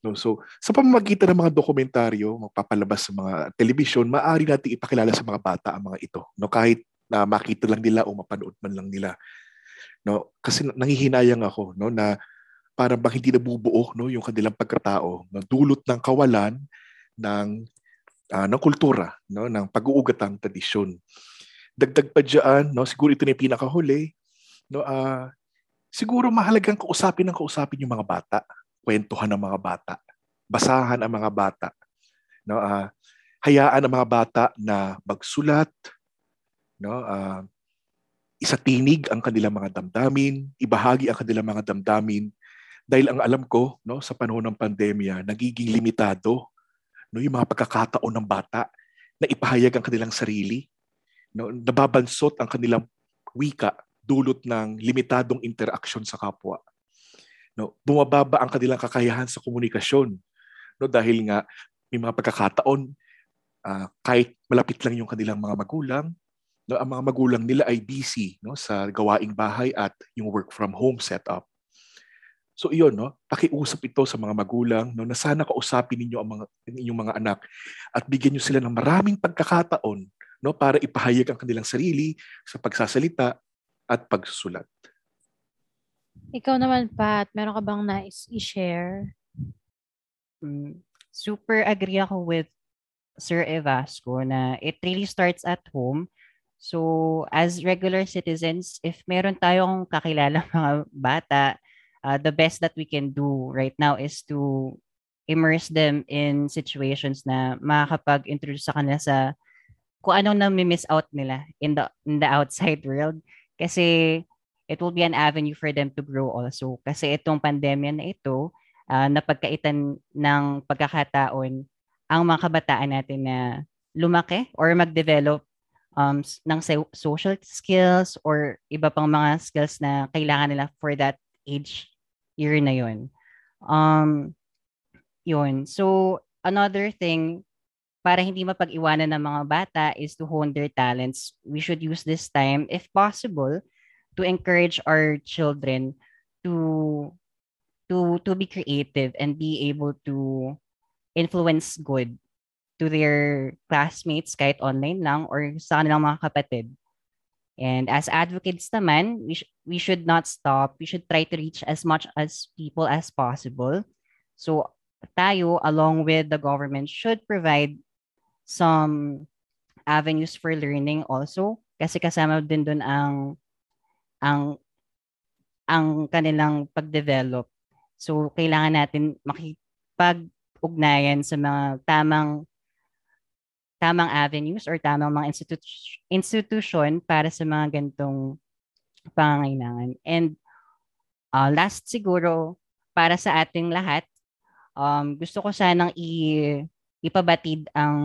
No, so sa pamamagitan ng mga dokumentaryo, magpapalabas sa mga telebisyon, maaari nating ipakilala sa mga bata ang mga ito. No, kahit na makita lang nila o mapanood man lang nila. No, kasi nangihinayang ako no na para bang hindi nabubuo no yung kanilang pagkatao, no, dulot ng kawalan ng ah, ng kultura, no, ng pag-uugatang tradisyon. Dagdag pa diyan, no, siguro ito na yung pinakahuli, no, ah, siguro mahalagang kausapin ng kausapin yung mga bata kwentuhan ng mga bata, basahan ang mga bata, no? ah, hayaan ang mga bata na magsulat, no? ah, isatinig ang kanilang mga damdamin, ibahagi ang kanilang mga damdamin dahil ang alam ko no sa panahon ng pandemya nagiging limitado no yung mga pagkakataon ng bata na ipahayag ang kanilang sarili no nababansot ang kanilang wika dulot ng limitadong interaksyon sa kapwa. No bumababa ang kanilang kakayahan sa komunikasyon no dahil nga may mga pagkakataon ah, kahit malapit lang yung kanilang mga magulang no ang mga magulang nila ay busy no sa gawaing bahay at yung work from home setup So iyon no, pakiusap ito sa mga magulang no na sana kausapin ninyo ang mga ang inyong mga anak at bigyan niyo sila ng maraming pagkakataon no para ipahayag ang kanilang sarili sa pagsasalita at pagsusulat. Ikaw naman, Pat, meron ka bang nais i-share? Mm, super agree ako with Sir Evasco na it really starts at home. So, as regular citizens, if meron tayong kakilala mga bata, uh, the best that we can do right now is to immerse them in situations na makakapag-introduce sa kanila sa kung ano na miss out nila in the in the outside world. Kasi it will be an avenue for them to grow also. Kasi itong pandemya na ito uh, napagkaitan ng pagkakataon ang mga kabataan natin na lumaki or mag-develop um, ng so- social skills or iba pang mga skills na kailangan nila for that age year na yun. Um, yun. So, another thing, para hindi mapag-iwanan ng mga bata is to hone their talents. We should use this time, if possible, to encourage our children to to to be creative and be able to influence good to their classmates kahit online lang or sa kanilang mga kapatid. And as advocates naman, we, sh- we should not stop. We should try to reach as much as people as possible. So tayo, along with the government, should provide some avenues for learning also. Kasi kasama din doon ang ang ang kanilang pag-develop. So kailangan natin makipag-ugnayan sa mga tamang tamang avenues or tamang mga institu- institution para sa mga gantong pangangailangan. And uh, last siguro, para sa ating lahat, um, gusto ko sanang i- ipabatid ang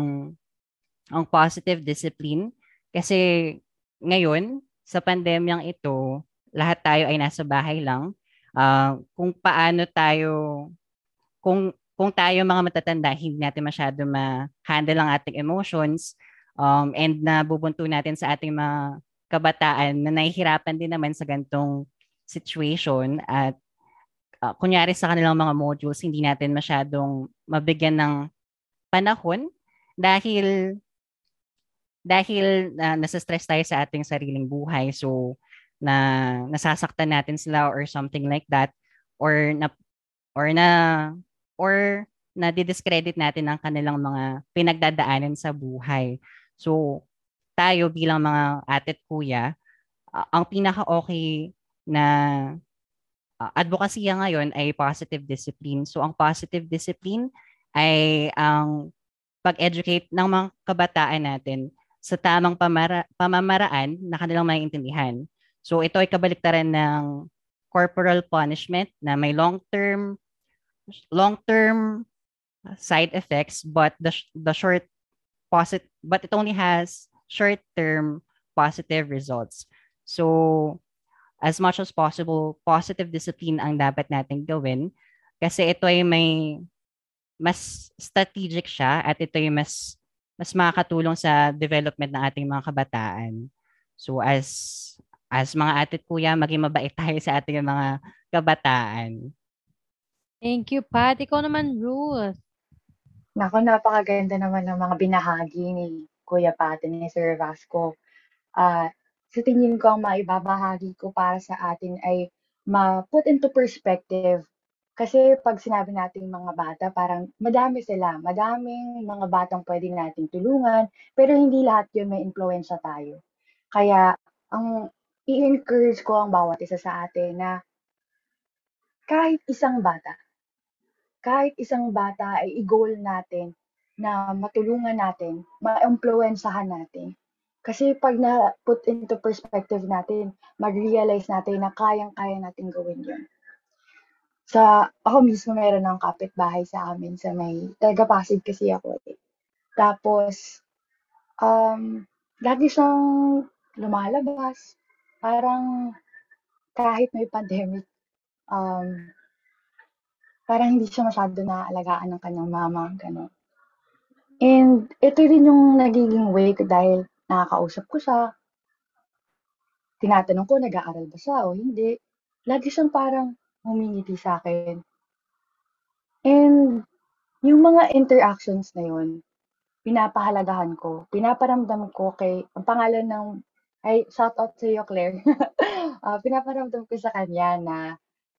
ang positive discipline kasi ngayon sa pandemyang ito lahat tayo ay nasa bahay lang Ah, kung paano tayo kung kung tayo mga matatanda hindi natin masyado ma-handle ang ating emotions um, and nabubunto natin sa ating mga kabataan na nahihirapan din naman sa gantong situation at uh, kunyari sa kanilang mga modules hindi natin masyadong mabigyan ng panahon dahil dahil na nasa stress tayo sa ating sariling buhay. So na nasasaktan natin sila or something like that or na or na or na discredit natin ang kanilang mga pinagdadaanan sa buhay. So tayo bilang mga ate at kuya, ang pinaka okay na advokasya ngayon ay positive discipline. So ang positive discipline ay ang pag-educate ng mga kabataan natin sa tamang pamara- pamamaraan na kanilang maintindihan. So ito ay kabaliktaran ng corporal punishment na may long-term long-term side effects but the the short posit but it only has short-term positive results. So, as much as possible, positive discipline ang dapat nating gawin kasi ito ay may mas strategic siya at ito ay mas mas makakatulong sa development ng ating mga kabataan. So as as mga atit kuya, maging mabait tayo sa ating mga kabataan. Thank you, Pat. Ikaw naman, Ruth. Nako, napakaganda naman ng mga binahagi ni Kuya Pat ni Sir Vasco. Ah, sa tingin ko, ang maibabahagi ko para sa atin ay ma-put into perspective. Kasi pag sinabi natin mga bata, parang madami sila. Madaming mga batang pwede nating tulungan, pero hindi lahat yun may influensya tayo. Kaya, ang i-encourage ko ang bawat isa sa atin na kahit isang bata, kahit isang bata ay i-goal natin na matulungan natin, ma-influensyahan natin. Kasi pag na-put into perspective natin, mag-realize natin na kayang-kaya natin gawin yun. Sa, ako mismo meron ng kapitbahay sa amin sa may, taga Pasig kasi ako eh. Tapos, um, lagi siyang lumalabas. Parang kahit may pandemic, um, parang hindi siya masyado naaalagaan ng kanyang mama, gano'n. And ito rin yung nagiging way ko dahil nakakausap ko siya. Tinatanong ko, nag-aaral ba siya o hindi. Lagi siyang parang humingiti sa akin. And yung mga interactions na yun, pinapahalagahan ko. Pinaparamdam ko kay, ang pangalan ng, ay, shout out sa iyo, Claire. Ah, pinaparamdam ko sa kanya na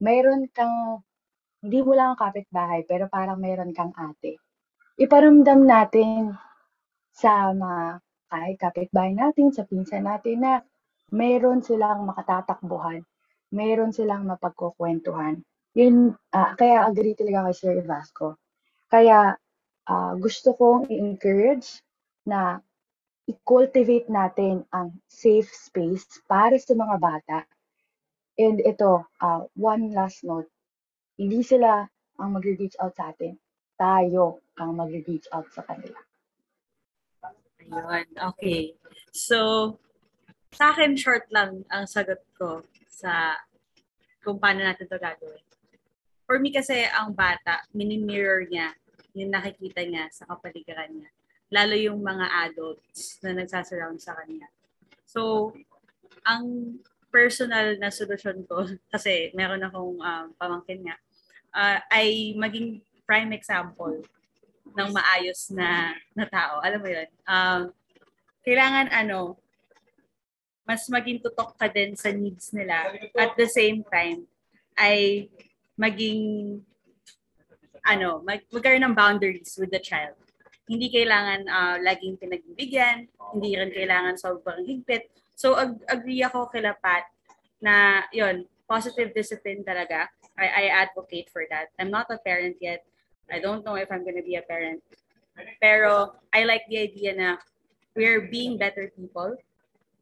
mayroon kang hindi mo lang kapitbahay, pero parang meron kang ate. Iparamdam natin sa mga kahit kapitbahay natin, sa pinsan natin na meron silang makatatakbuhan, meron silang mapagkukwentuhan. Yun, ah, kaya agree talaga kay Sir Vasco. Kaya ah, gusto kong i-encourage na i-cultivate natin ang safe space para sa mga bata. And ito, ah, one last note, hindi sila ang mag-reach out sa atin. Tayo ang mag-reach out sa kanila. Ayun, okay. So, sa akin, short lang ang sagot ko sa kung paano natin ito gagawin. For me kasi, ang bata, mini-mirror niya yung nakikita niya sa kapaligiran niya. Lalo yung mga adults na nagsasurround sa kanya. So, ang personal na solusyon ko, kasi meron akong um, pamangkin nga, ah, ay maging prime example ng maayos na, na tao. Alam mo yun? Um, kailangan ano, mas maging tutok ka din sa needs nila. At the same time, ay maging ano, mag magkaroon ng boundaries with the child. Hindi kailangan ah, laging pinagbibigyan, hindi rin kailangan sobrang higpit. So, ag- agree ako kila Pat na, yon positive discipline talaga. I, I advocate for that. I'm not a parent yet. I don't know if I'm gonna be a parent. Pero, I like the idea na we're being better people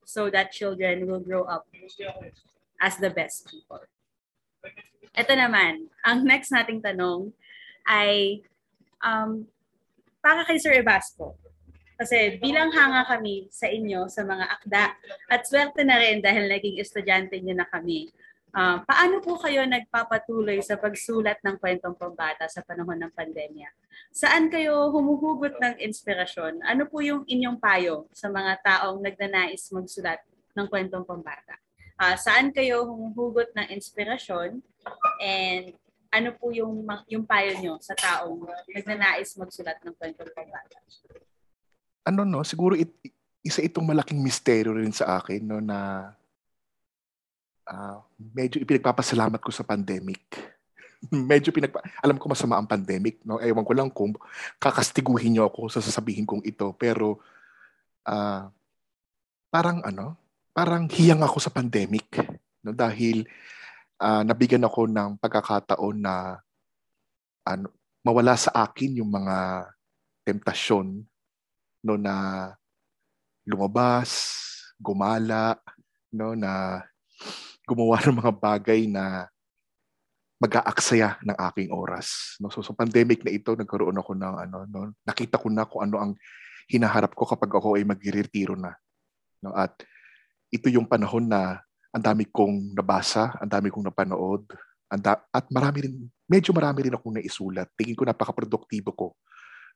so that children will grow up as the best people. Ito naman, ang next nating tanong ay um, para kay Sir Evasco. Kasi bilang hanga kami sa inyo sa mga akda at swerte na rin dahil naging estudyante niyo na kami. Ah, paano po kayo nagpapatuloy sa pagsulat ng kwentong pambata sa panahon ng pandemya? Saan kayo humuhugot ng inspirasyon? Ano po yung inyong payo sa mga taong nagnanais magsulat ng kwentong pambata? Ah, saan kayo humuhugot ng inspirasyon? And ano po yung yung payo nyo sa taong nagnanais magsulat ng kwentong pambata? ano no, siguro it, isa itong malaking misteryo rin sa akin no na ah, medyo ipinagpapasalamat ko sa pandemic. medyo pinagpa alam ko masama ang pandemic no. Ewan ko lang kung kakastiguhin niyo ako sa sasabihin kong ito pero ah, parang ano, parang hiyang ako sa pandemic no dahil ah, nabigyan ako ng pagkakataon na ano, mawala sa akin yung mga temptasyon no na lumabas, gumala, no na gumawa ng mga bagay na mag-aaksaya ng aking oras. No? So sa pandemic na ito, nagkaroon ako ng ano, no? nakita ko na kung ano ang hinaharap ko kapag ako ay magre-retiro na. No? At ito yung panahon na ang dami kong nabasa, ang dami kong napanood, ang da- at marami rin, medyo marami rin akong naisulat. Tingin ko napaka-produktibo ko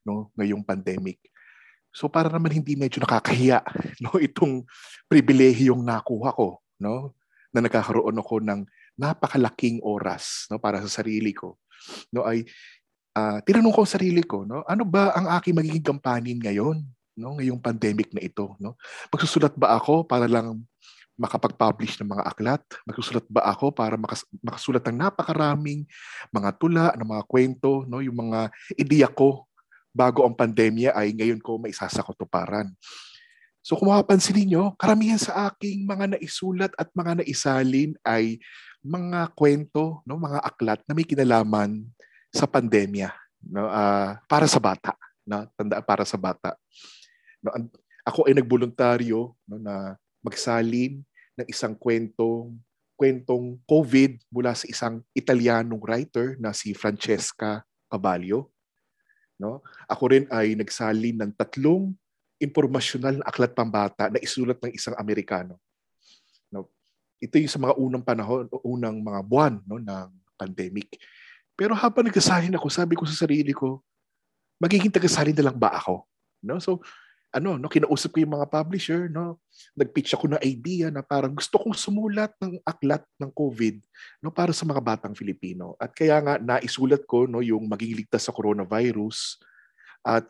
no, ngayong pandemic. So para naman hindi medyo nakakahiya no, itong pribilehiyong nakuha ko no, na nagkakaroon ako ng napakalaking oras no, para sa sarili ko. No, ay ah, tinanong ko sa sarili ko, no, ano ba ang aking magiging gampanin ngayon? No, ngayong pandemic na ito, no? Magsusulat ba ako para lang makapag-publish ng mga aklat? Magsusulat ba ako para makas- makasulat ng napakaraming mga tula, ng mga kwento, no? yung mga ideya ko bago ang pandemya ay ngayon ko maisasakotuparan. So kung mapapansin ninyo, karamihan sa aking mga naisulat at mga naisalin ay mga kwento, no, mga aklat na may kinalaman sa pandemya, no, ah, para sa bata, no, tanda para sa bata. No, ako ay nagboluntaryo no, na magsalin ng isang kwentong kwentong COVID mula sa isang Italianong writer na si Francesca Cavallo. No? Ako rin ay nagsalin ng tatlong impormasyonal na aklat pambata na isulat ng isang Amerikano. No? Ito yung sa mga unang panahon, unang mga buwan no, ng pandemic. Pero habang nagsasalin ako, sabi ko sa sarili ko, magiging tagasalin na lang ba ako? No? So, ano, no, kinausap ko yung mga publisher, no, nag-pitch ako ng idea na parang gusto kong sumulat ng aklat ng COVID no, para sa mga batang Filipino. At kaya nga naisulat ko no, yung maging ligtas sa coronavirus at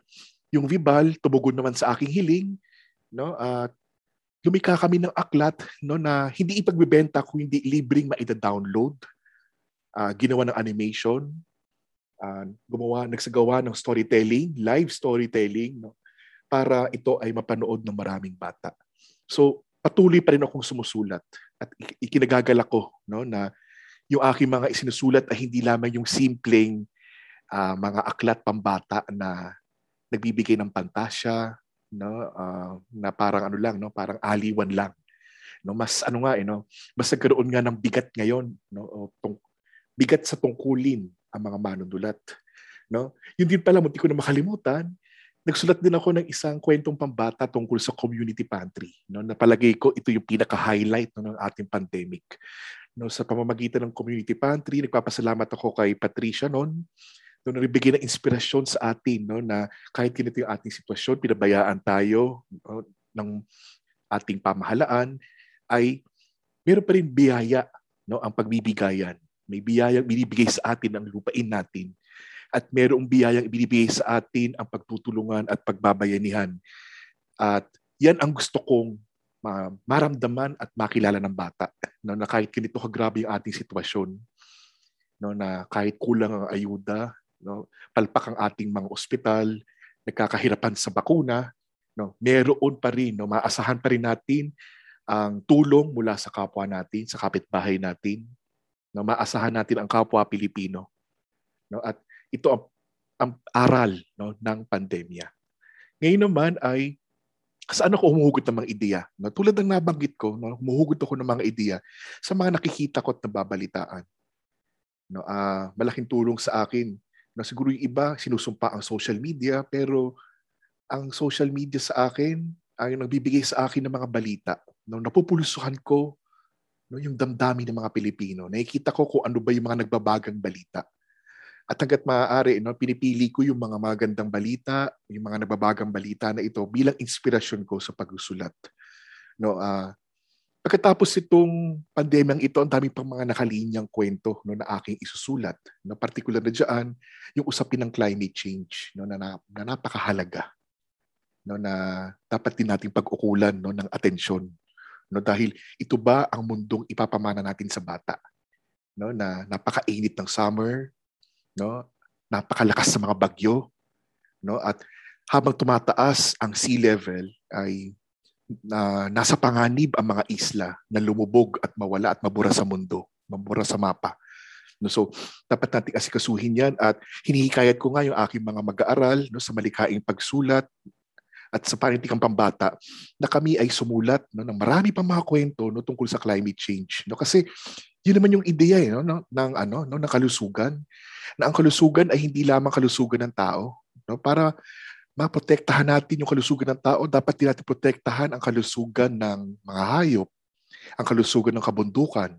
yung Vibal tumugon naman sa aking hiling no at lumika kami ng aklat no na hindi ipagbebenta kung hindi libreng maida-download. Ah, ginawa ng animation, ah, gumawa nagsagawa ng storytelling, live storytelling no para ito ay mapanood ng maraming bata. So patuloy pa rin akong sumusulat at ik- ikinagagalak ko no na yung aking mga isinusulat ay hindi lamang yung simpleng ah, mga aklat pambata na nagbibigay ng pantasya no? Ah, na parang ano lang no? Parang aliwan lang. No mas ano nga eh no? Mas nagkaroon nga ng bigat ngayon no? O tung, bigat sa tungkulin ang mga manunulat no? Yun din pala munti ko na makalimutan. Nagsulat din ako ng isang kwentong pambata tungkol sa community pantry no? Napalagay ko ito yung pinaka highlight no, ng ating pandemic. No sa pamamagitan ng community pantry nagpapasalamat ako kay Patricia noon no, nagbigay ng inspirasyon sa atin no, na kahit ganito yung ating sitwasyon, pinabayaan tayo no, ng ating pamahalaan, ay meron pa rin biyaya no, ang pagbibigayan. May biyayang binibigay sa atin ang lupain natin at merong biyayang ibinibigay sa atin ang pagtutulungan at pagbabayanihan. At yan ang gusto kong ma- maramdaman at makilala ng bata no, na kahit ganito kagrabe yung ating sitwasyon, no, na kahit kulang ang ayuda, no, palpak ang ating mga ospital, nagkakahirapan sa bakuna, no, meron pa rin, no, maasahan pa rin natin ang tulong mula sa kapwa natin, sa kapitbahay natin, no, maasahan natin ang kapwa Pilipino. No, at ito ang, ang aral no, ng pandemya. Ngayon naman ay saan ako humuhugot ng mga ideya? No, tulad ng nabanggit ko, no, humuhugot ako ng mga ideya sa mga nakikita ko at nababalitaan. No, ah, malaking tulong sa akin na siguro yung iba sinusumpa ang social media pero ang social media sa akin ay nagbibigay sa akin ng mga balita. No, napupulusuhan ko no, yung damdamin ng mga Pilipino. Nakikita ko kung ano ba yung mga nagbabagang balita. At hanggat maaari, no, pinipili ko yung mga magandang balita, yung mga nagbabagang balita na ito bilang inspirasyon ko sa pagsusulat. No, ah Pagkatapos itong pandemyang ito, ang dami pang mga nakalinyang kwento no, na aking isusulat. No, particular na dyan, yung usapin ng climate change no, na, na, na napakahalaga. No, na dapat din nating pag-ukulan no, ng atensyon. No, dahil ito ba ang mundong ipapamana natin sa bata? No, na napakainit ng summer, no, napakalakas sa mga bagyo, no, at habang tumataas ang sea level ay na nasa panganib ang mga isla na lumubog at mawala at mabura sa mundo, mabura sa mapa. No, so, dapat nating asikasuhin yan at hinihikayat ko nga yung aking mga mag-aaral no, sa malikaing pagsulat at sa panitikang pambata na kami ay sumulat no, ng marami pang mga kwento no, tungkol sa climate change. No, kasi Yun naman yung ideya eh, no, ng ano, no, ng kalusugan. Na ang kalusugan ay hindi lamang kalusugan ng tao, no? Para maprotektahan natin yung kalusugan ng tao, dapat din natin protektahan ang kalusugan ng mga hayop, ang kalusugan ng kabundukan,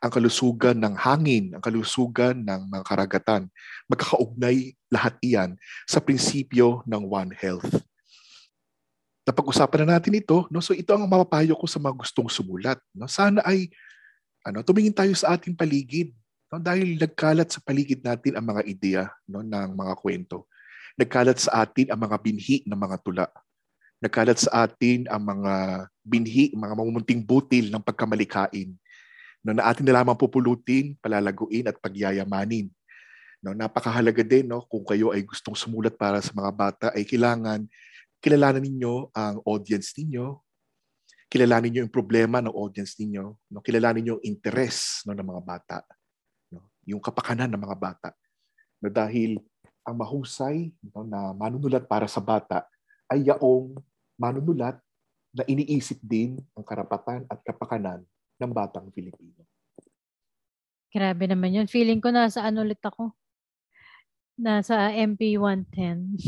ang kalusugan ng hangin, ang kalusugan ng mga karagatan. Magkakaugnay lahat iyan sa prinsipyo ng One Health. Napag-usapan na natin ito, no? so ito ang mapapayo ko sa mga gustong sumulat. No? Sana ay ano, tumingin tayo sa ating paligid no? dahil nagkalat sa paligid natin ang mga ideya no? ng mga kwento. Nagkalat sa atin ang mga binhi ng mga tula. Nagkalat sa atin ang mga binhi, mga mamumunting butil ng pagkamalikain no, na atin na lamang pupulutin, palalaguin at pagyayamanin. No, napakahalaga din no, kung kayo ay gustong sumulat para sa mga bata ay kailangan kilalanin ninyo ang audience ninyo, kilalanin niyo yung problema ng audience ninyo, no, kilalanin niyo yung interest no, ng mga bata, no, yung kapakanan ng mga bata. No, dahil ang mahusay no, na manunulat para sa bata ay yaong manunulat na iniisip din ang karapatan at kapakanan ng batang Pilipino. Grabe naman yun. Feeling ko nasa ano ulit ako. Nasa MP 110.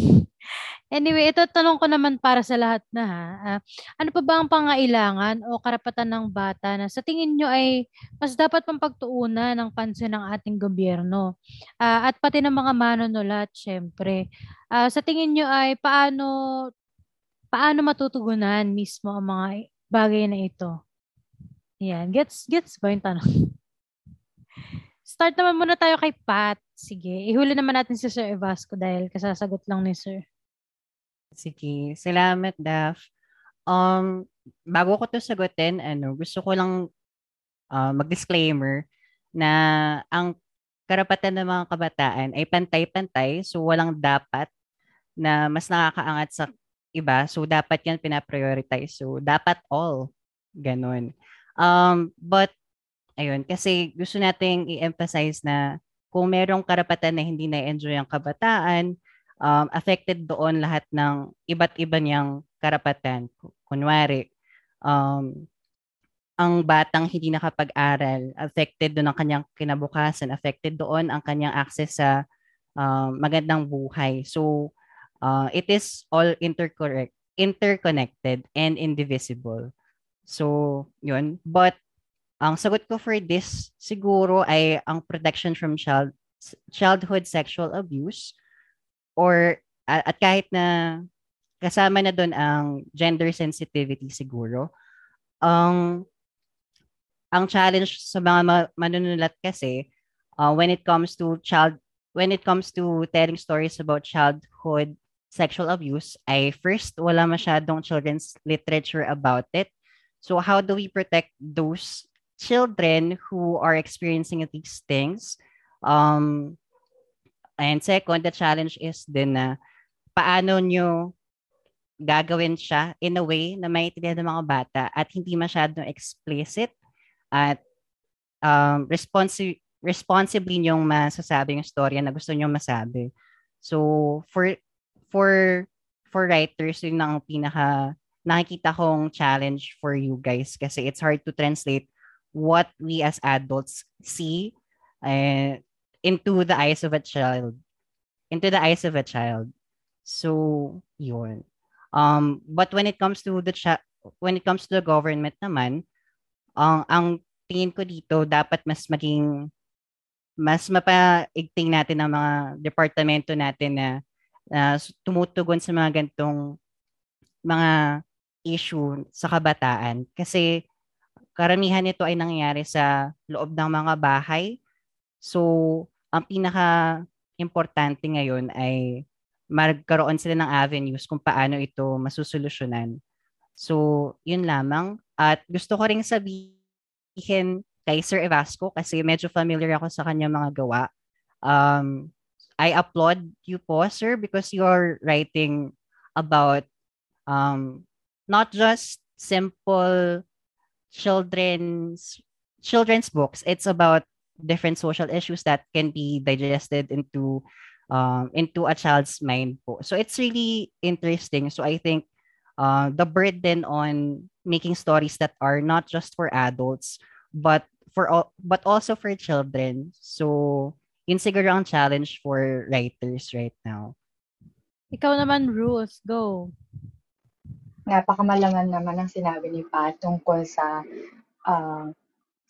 anyway, ito tanong ko naman para sa lahat na ha. Ah, ano pa ba ang pangailangan o karapatan ng bata na sa tingin nyo ay mas dapat pang pagtuunan ng pansin ng ating gobyerno? Ah, at pati ng mga manunulat, syempre. Ah, sa tingin nyo ay paano paano matutugunan mismo ang mga bagay na ito? Yan. Gets, gets ba yung tanong? Start naman muna tayo kay Pat. Sige. Ihuli naman natin si Sir Evasco dahil kasasagot lang ni Sir. Sige. Salamat, Daph. Um, bago ko to sagutin, ano, gusto ko lang uh, mag-disclaimer na ang karapatan ng mga kabataan ay pantay-pantay. So, walang dapat na mas nakakaangat sa iba. So, dapat yan pinaprioritize. So, dapat all. Ganon. Um, but, ayun, kasi gusto nating i-emphasize na kung merong karapatan na hindi na-enjoy ang kabataan, um, affected doon lahat ng iba't iba niyang karapatan. Kunwari, um, ang batang hindi nakapag-aral, affected doon ang kanyang kinabukasan, affected doon ang kanyang access sa um, magandang buhay. So, uh, it is all intercorrect, interconnected and indivisible. So, yun. But, ang sagot ko for this siguro ay ang protection from child childhood sexual abuse or at kahit na kasama na doon ang gender sensitivity siguro. Ang ang challenge sa mga manunulat kasi uh, when it comes to child when it comes to telling stories about childhood sexual abuse ay first wala masyadong children's literature about it So how do we protect those children who are experiencing these things? Um, and second, the challenge is din na paano nyo gagawin siya in a way na maintindihan ng mga bata at hindi masyadong explicit at um, responsi- responsibly nyong masasabi yung storya na gusto nyong masabi. So, for for for writers, yun ang pinaka nakikita kong challenge for you guys kasi it's hard to translate what we as adults see uh, into the eyes of a child. Into the eyes of a child. So, yun. Um, but when it comes to the cha- when it comes to the government naman, ang um, ang tingin ko dito dapat mas maging mas mapaigting natin ang mga departamento natin na uh, tumutugon sa mga gantong mga issue sa kabataan kasi karamihan nito ay nangyayari sa loob ng mga bahay. So, ang pinaka importante ngayon ay magkaroon sila ng avenues kung paano ito masusolusyonan. So, yun lamang. At gusto ko ring sabihin kay Sir Evasco kasi medyo familiar ako sa kanya mga gawa. Um, I applaud you po, sir, because you're writing about um, not just simple children's children's books. It's about different social issues that can be digested into um, into a child's mind po. So it's really interesting. So I think uh, the burden on making stories that are not just for adults but for all, but also for children. So, yun siguro ang challenge for writers right now. Ikaw naman, Ruth, go. Napakamalaman naman ang sinabi ni Pat tungkol sa ah,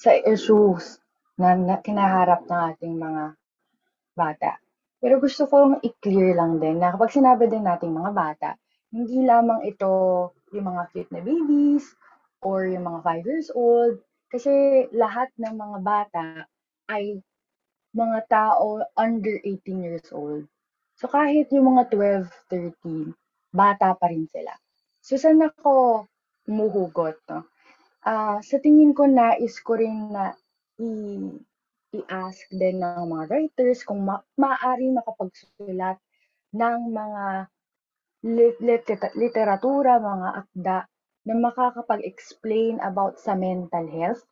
sa issues na, na kinaharap ng ating mga bata. Pero gusto kong i-clear lang din na kapag sinabi din nating mga bata, hindi lamang ito yung mga cute na babies or yung mga 5 years old. Kasi lahat ng mga bata ay mga tao under 18 years old. So kahit yung mga 12, 13, bata pa rin sila. So saan ako umuhugot? No? Ah, sa tingin ko nais ko rin na i- i-ask din ng mga writers kung ma- maaari makapagsulat ng mga lit- lit- literatura, mga akda na makakapag-explain about sa mental health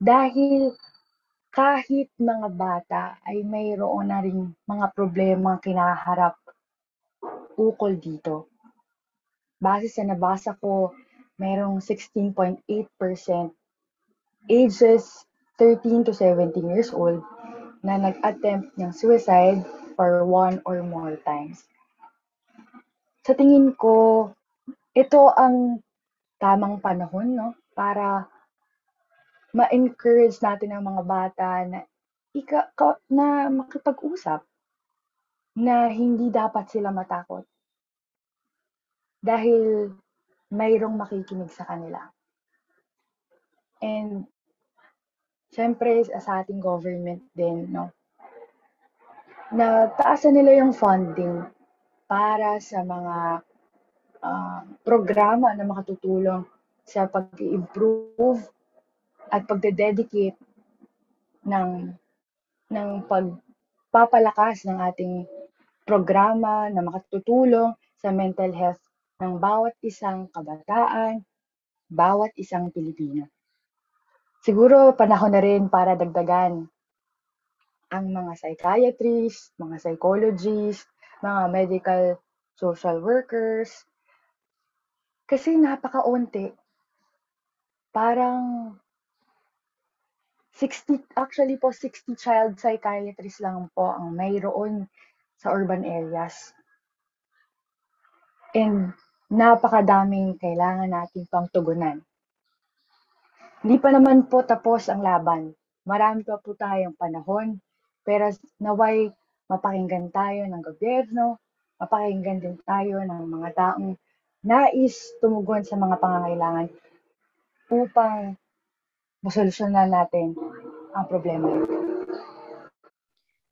dahil kahit mga bata ay mayroon na rin mga problema kinaharap ukol dito. Base sa nabasa ko, mayroong 16.8% ages 13 to 17 years old na nag-attempt ng suicide for one or more times. Sa tingin ko, ito ang tamang panahon no para ma-encourage natin ang mga bata na ika, ka- na makipag-usap na hindi dapat sila matakot dahil mayroong makikinig sa kanila. And syempre sa ating government din, no, na taasan nila yung funding para sa mga ah, programa na makatutulong sa pag-improve at pagde-dedicate ng ng pagpapalakas ng ating programa na makatutulong sa mental health ng bawat isang kabataan, bawat isang Pilipino. Siguro panahon na rin para dagdagan ang mga psychiatrists, mga psychologists, mga medical social workers. Kasi napakaunti. Parang 60, actually po 60 child psychiatrists lang po ang mayroon sa urban areas. And napakadaming kailangan natin pang tugunan. Hindi pa naman po tapos ang laban. Marami pa po tayong panahon. Pero naway mapakinggan tayo ng gobyerno, mapakinggan din tayo ng mga taong nais tumugon sa mga pangangailangan upang masolusyonan natin ang problema ito.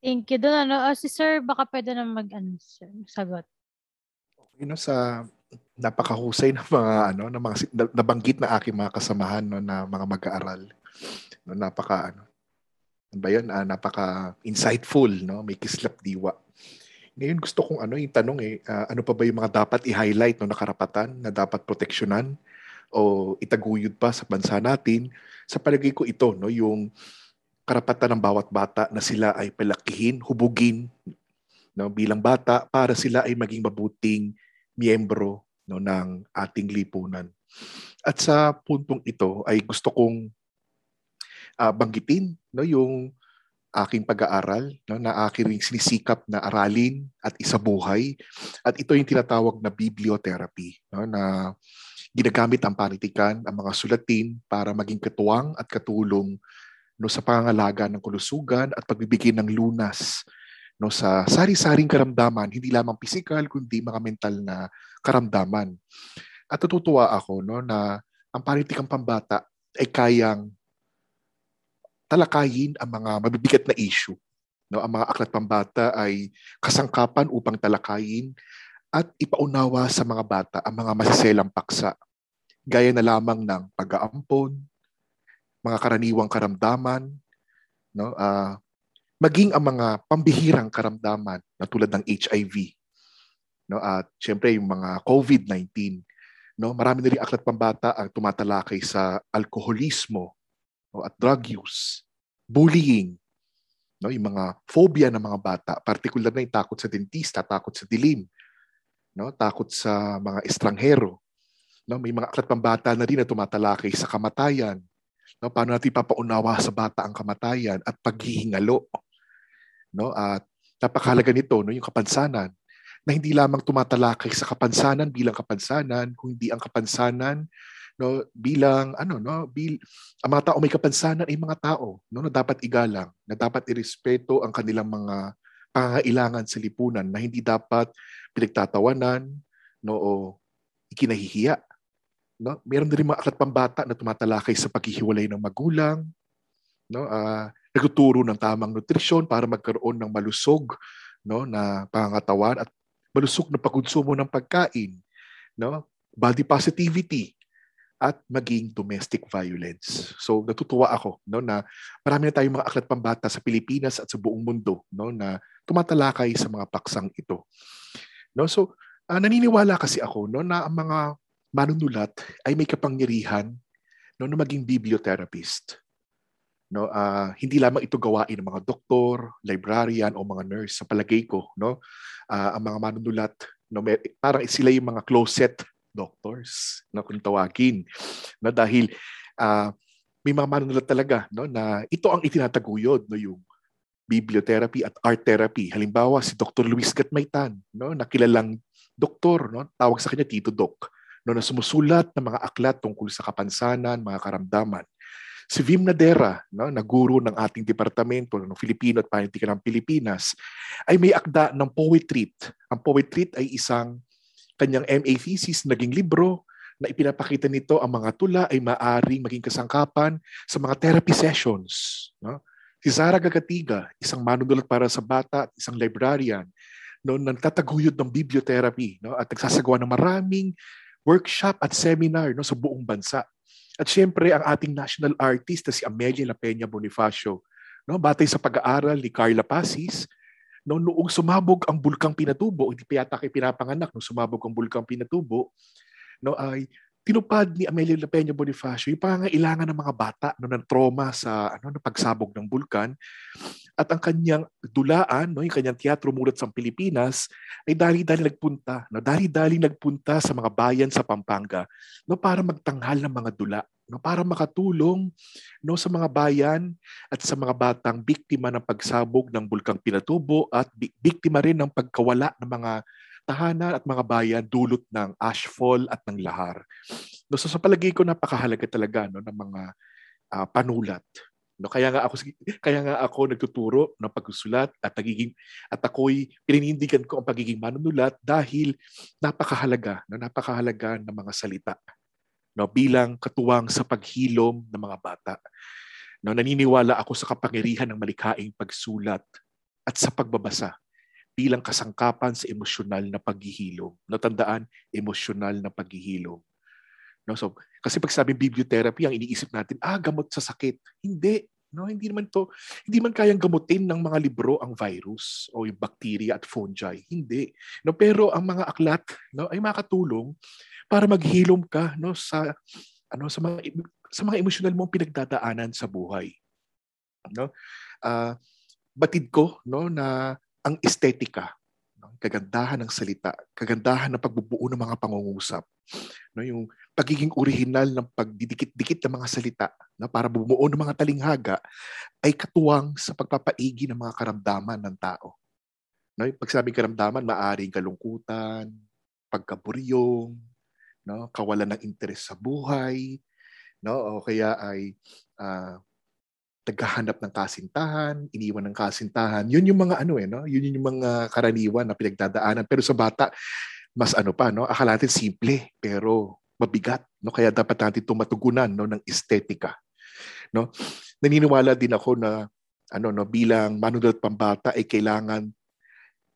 Thank you. Doon, ano, ah, si Sir, baka pwede na mag, sir, sagot. you know, sa napakahusay ng mga ano ng mga nabanggit na aking mga kasamahan no na mga mag-aaral. No, napaka ano ano ba yun? Ah, napaka insightful no may kislap diwa. Ngayon gusto kong ano yung tanong eh ah, ano pa ba yung mga dapat i-highlight no na karapatan na dapat proteksyonan o itaguyod pa sa bansa natin. Sa palagay ko ito no yung karapatan ng bawat bata na sila ay palakihin, hubugin no bilang bata para sila ay maging mabuting miyembro no ng ating lipunan. At sa puntong ito ay gusto kong ah, banggitin no yung aking pag-aaral no na aking sinisikap na aralin at isabuhay at ito yung tinatawag na bibliotherapy no na ginagamit ang panitikan ang mga sulatin para maging katuwang at katulong no sa pangangalaga ng kulusugan at pagbibigay ng lunas no sa sari-saring karamdaman hindi lamang physical kundi mga mental na karamdaman. At natutuwa ako no na ang panitikang pambata ay kayang talakayin ang mga mabibigat na issue. No, ang mga aklat pambata ay kasangkapan upang talakayin at ipaunawa sa mga bata ang mga masiselang paksa, gaya na lamang ng pag-aampon, mga karaniwang karamdaman, no, ah, maging ang mga pambihirang karamdaman na tulad ng HIV, no, at syempre yung mga COVID-19, no, marami na rin aklat pambata ang tumatalakay sa alkoholismo, no, at drug use, bullying, no, yung mga phobia ng mga bata, particular na yung takot sa dentista, takot sa dilim, no, takot sa mga estranghero. No, may mga aklat pambata na rin na tumatalakay sa kamatayan, No, paano natin papaunawa sa bata ang kamatayan at paghihingalo. No, at napakahalaga nito, no, yung kapansanan na hindi lamang tumatalakay sa kapansanan bilang kapansanan, kundi ang kapansanan no bilang ano no bil ang mga tao may kapansanan ay mga tao no na dapat igalang na dapat irespeto ang kanilang mga pangangailangan sa lipunan na hindi dapat pinagtatawanan no o ikinahihiya no. Meron din mga aklat pambata na tumatalakay sa paghihiwalay ng magulang no ah nagtuturo ng tamang nutrisyon para magkaroon ng malusog no na pangangatawan at malusog na pagkonsumo ng pagkain no body positivity at maging domestic violence. So natutuwa ako no na marami na tayong mga aklat pambata sa Pilipinas at sa buong mundo no na tumatalakay sa mga paksang ito. No so ah, naniniwala kasi ako no na ang mga manunulat ay may kapangyarihan no na maging bibliotherapist. No, ah, hindi lamang ito gawain ng mga doktor, librarian o mga nurse sa palagay ko, no. Ah, ang mga manunulat no may, parang sila yung mga closet doctors na kung tawagin na dahil ah, may mga manunulat talaga no na ito ang itinataguyod no yung bibliotherapy at art therapy halimbawa si Dr. Luis Gatmaitan no nakilalang doktor no tawag sa kanya Tito Doc no na sumusulat ng mga aklat tungkol sa kapansanan mga karamdaman si Vim Nadera no na guro ng ating departamento ng Filipino at Panitikan ng Pilipinas ay may akda ng poetry ang poetry ay isang kanyang MA thesis naging libro na ipinapakita nito ang mga tula ay maaring maging kasangkapan sa mga therapy sessions. No? Si Zara Gagatiga, isang manunulat para sa bata at isang librarian, no, nagtataguyod ng bibliotherapy no, at nagsasagawa ng maraming workshop at seminar no, sa buong bansa. At siyempre, ang ating national artist na si Amelia La Peña Bonifacio, no, batay sa pag-aaral ni Carla Pasis, no, noong sumabog ang bulkang Pinatubo, hindi pa yata kay pinapanganak nung sumabog ang bulkang Pinatubo, no, ay tinupad ni Amelia La Peña Bonifacio yung pangangailangan ng mga bata no, ng trauma sa ano, ng pagsabog ng bulkan. At ang kanyang dulaan, no, yung kanyang teatro mulat sa Pilipinas ay dali-dali nagpunta, no, dali-dali nagpunta sa mga bayan sa Pampanga no, para magtanghal ng mga dula, no, para makatulong no, sa mga bayan at sa mga batang biktima ng pagsabog ng bulkang Pinatubo at bi- biktima rin ng pagkawala ng mga tahanan at mga bayan dulot ng ashfall at ng lahar. No, so sa palagay ko napakahalaga talaga no ng mga ah, panulat. No, kaya nga ako kaya nga ako nagtuturo ng pagsusulat at nagiging at ako'y pininindigan ko ang pagiging manunulat dahil napakahalaga, no, napakahalaga ng mga salita. No, bilang katuwang sa paghilom ng mga bata. No, naniniwala ako sa kapangyarihan ng malikhaing pagsulat at sa pagbabasa bilang kasangkapan sa emosyonal na paghihilom. Natandaan, emosyonal na paghihilom. No, so, kasi pag sabi bibliotherapy, ang iniisip natin, ah, gamot sa sakit. Hindi. No, hindi naman to, hindi man kayang gamutin ng mga libro ang virus o yung bacteria at fungi. Hindi. No, pero ang mga aklat no, ay makatulong para maghilom ka no sa ano sa mga sa mga emosyonal mong pinagdadaanan sa buhay. No? Ah, batid ko no na ang estetika, no? kagandahan ng salita, kagandahan ng pagbubuo ng mga pangungusap, no? yung pagiging orihinal ng pagdidikit-dikit ng mga salita no? para bumuo ng mga talinghaga ay katuwang sa pagpapaigi ng mga karamdaman ng tao. No? Pag sabing karamdaman, maaring kalungkutan, pagkaburyong, no? kawalan ng interes sa buhay, no? o kaya ay ah, naghahanap ng kasintahan, iniwan ng kasintahan. Yun yung mga ano eh, no? Yun yung mga karaniwan na pinagdadaanan. Pero sa bata, mas ano pa, no? Akala natin simple, pero mabigat, no? Kaya dapat natin tumatugunan, no, ng estetika. No? Naniniwala din ako na ano no bilang manunulat pambata ay kailangan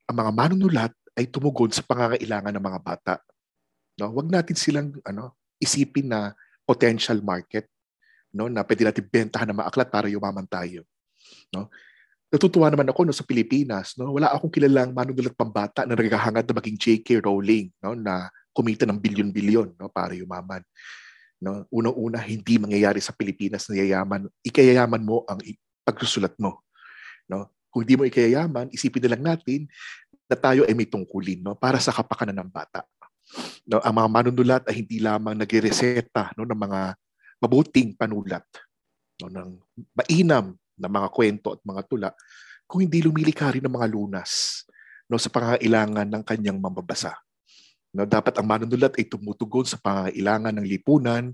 ang mga manunulat ay tumugon sa pangangailangan ng mga bata. No? Huwag natin silang ano isipin na potential market no na pwede natin bentahan ng mga aklat para yumaman tayo. No? Natutuwa naman ako no sa Pilipinas, no, wala akong kilalang manunulat pambata na naghahangad na maging J.K. Rowling, no, na kumita ng bilyon-bilyon, no, para yumaman. No, unang-una hindi mangyayari sa Pilipinas na yayaman, ikayayaman mo ang pagsusulat mo. No? Kung hindi mo ikayayaman, isipin na lang natin na tayo ay may tungkulin no, para sa kapakanan ng bata. No, ang mga manunulat ay hindi lamang nagreseta no, ng mga mabuting panulat no, ng mainam na mga kwento at mga tula kung hindi lumilika rin ng mga lunas no, sa pangangailangan ng kanyang mambabasa. No, dapat ang manunulat ay tumutugon sa pangangailangan ng lipunan,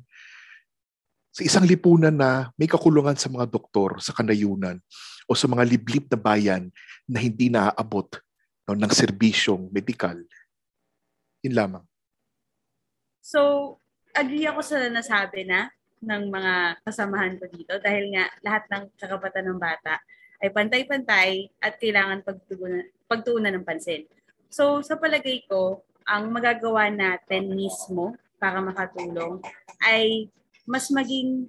sa isang lipunan na may kakulungan sa mga doktor, sa kanayunan, o sa mga liblib na bayan na hindi naaabot no, ng serbisyong medikal. Yun lamang. So, agree ako sa nasabi na ng mga kasamahan ko dito dahil nga lahat ng kakapatan ng bata ay pantay-pantay at kailangan pagtuunan, pagtuunan ng pansin. So, sa palagay ko, ang magagawa natin mismo para makatulong ay mas maging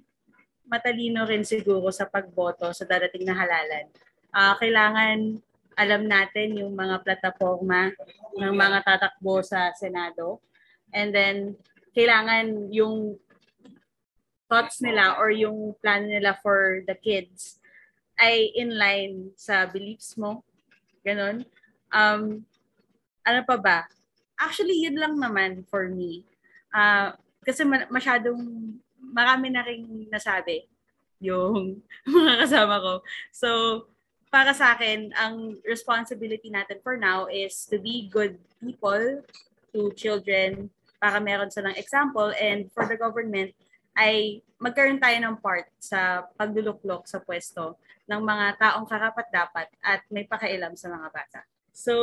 matalino rin siguro sa pagboto sa darating na halalan. Ah, kailangan alam natin yung mga plataforma ng mga tatakbo sa Senado. And then, kailangan yung thoughts nila or yung plan nila for the kids ay in line sa beliefs mo. Ganon. Um, ano pa ba? Actually, yun lang naman for me. Ah, kasi ma- masyadong marami na rin nasabi yung mga kasama ko. So, para sa akin, ang responsibility natin for now is to be good people to children para meron silang example and for the government ay magkaroon tayo ng part sa pagluluklok sa pwesto ng mga taong karapat dapat at may pakialam sa mga bata. So,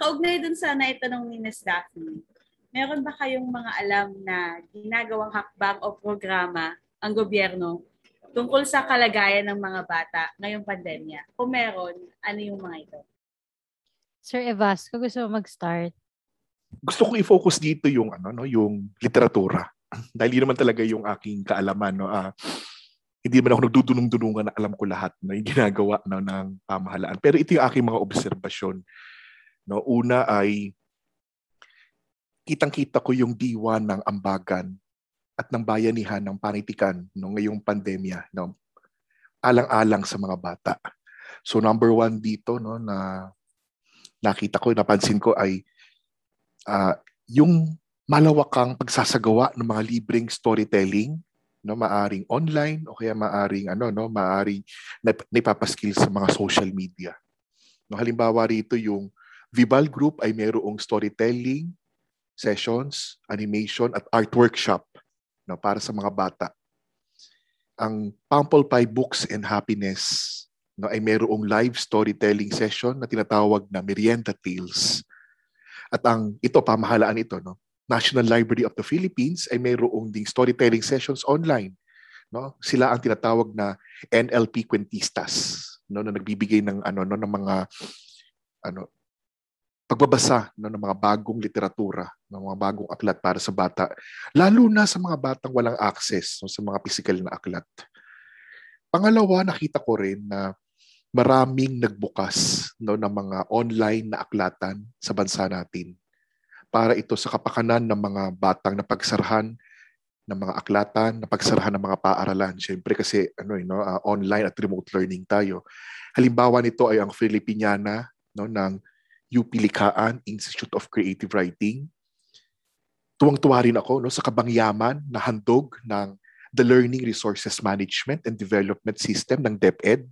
kaugnay dun sa naitanong ni Ms. Daphne, meron ba kayong mga alam na ginagawang hakbang o programa ang gobyerno tungkol sa kalagayan ng mga bata ngayong pandemya? Kung meron, ano yung mga ito? Sir Evas, kung gusto mo mag-start. Gusto kong i-focus dito yung ano no, yung literatura. Dahil yun naman talaga yung aking kaalaman no. Ah, hindi man ako nagdudunong-dunungan na alam ko lahat na yung ginagawa no, ng pamahalaan. Pero ito yung aking mga obserbasyon. No, una ay kitang-kita ko yung diwa ng ambagan at ng bayanihan ng panitikan no, ngayong pandemya. No, alang-alang sa mga bata. So number one dito no, na nakita ko, napansin ko ay ah, yung malawakang pagsasagawa ng mga libreng storytelling no maaring online o kaya maaring ano no maaring nap- naipapaskill sa mga social media. No halimbawa rito yung Vival Group ay mayroong storytelling sessions, animation at art workshop no para sa mga bata. Ang Pample Pie Books and Happiness no ay mayroong live storytelling session na tinatawag na Merienda Tales. At ang ito pamahalaan ito no National Library of the Philippines ay mayroong ding storytelling sessions online. No? Sila ang tinatawag na NLP Quentistas, no, na nagbibigay ng ano no? Ng mga ano pagbabasa no, ng mga bagong literatura, ng mga bagong aklat para sa bata, lalo na sa mga batang walang access no, sa mga physical na aklat. Pangalawa, nakita ko rin na maraming nagbukas no, ng mga online na aklatan sa bansa natin para ito sa kapakanan ng mga batang napagsarahan ng mga aklatan, napagsarahan ng mga paaralan. Siyempre kasi ano eh, no, uh, online at remote learning tayo. Halimbawa nito ay ang Filipiniana no, ng UP Likaan Institute of Creative Writing. Tuwang-tuwa rin ako no, sa kabangyaman na handog ng the Learning Resources Management and Development System ng DepEd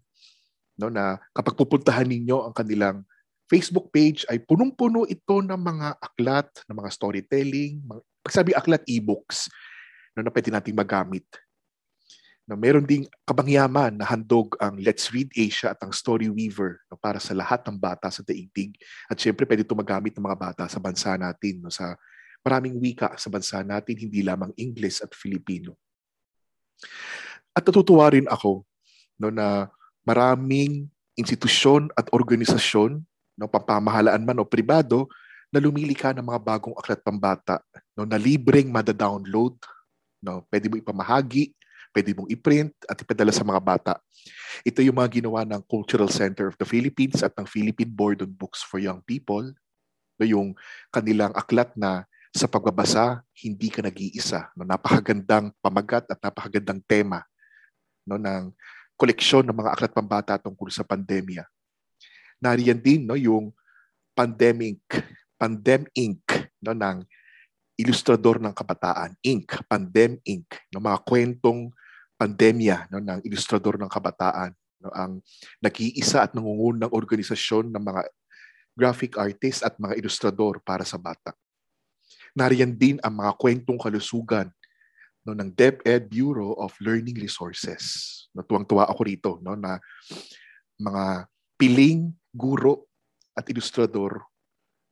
no, na kapag pupuntahan ninyo ang kanilang Facebook page ay punong-puno ito ng mga aklat, ng mga storytelling, mga, pagsabi aklat, e-books no, na pwede nating magamit. No, meron ding kabangyaman na handog ang Let's Read Asia at ang Story Weaver no, para sa lahat ng bata sa daigdig. At syempre pwede ito magamit ng mga bata sa bansa natin, no, sa maraming wika sa bansa natin, hindi lamang English at Filipino. At natutuwa rin ako no, na maraming institusyon at organisasyon no, pampamahalaan man o pribado, na lumilika ng mga bagong aklat pambata no, na libreng mada-download. No, pwede mo ipamahagi, pwede mong i-print at ipadala sa mga bata. Ito yung mga ginawa ng Cultural Center of the Philippines at ng Philippine Board on Books for Young People. No, yung kanilang aklat na sa pagbabasa, hindi ka nag-iisa. No, napakagandang pamagat at napakagandang tema no, ng koleksyon ng mga aklat pambata tungkol sa pandemya nariyan din no yung pandemic pandem Inc no ng ilustrador ng kabataan Inc Pandem Inc no mga kwentong pandemya no, ng ilustrador ng kabataan, no, ang nag-iisa at nangungunang organisasyon ng mga graphic artists at mga ilustrador para sa bata. Nariyan din ang mga kwentong kalusugan no, ng DepEd Bureau of Learning Resources. No, tuwang-tuwa ako rito no, na mga piling, guro at ilustrador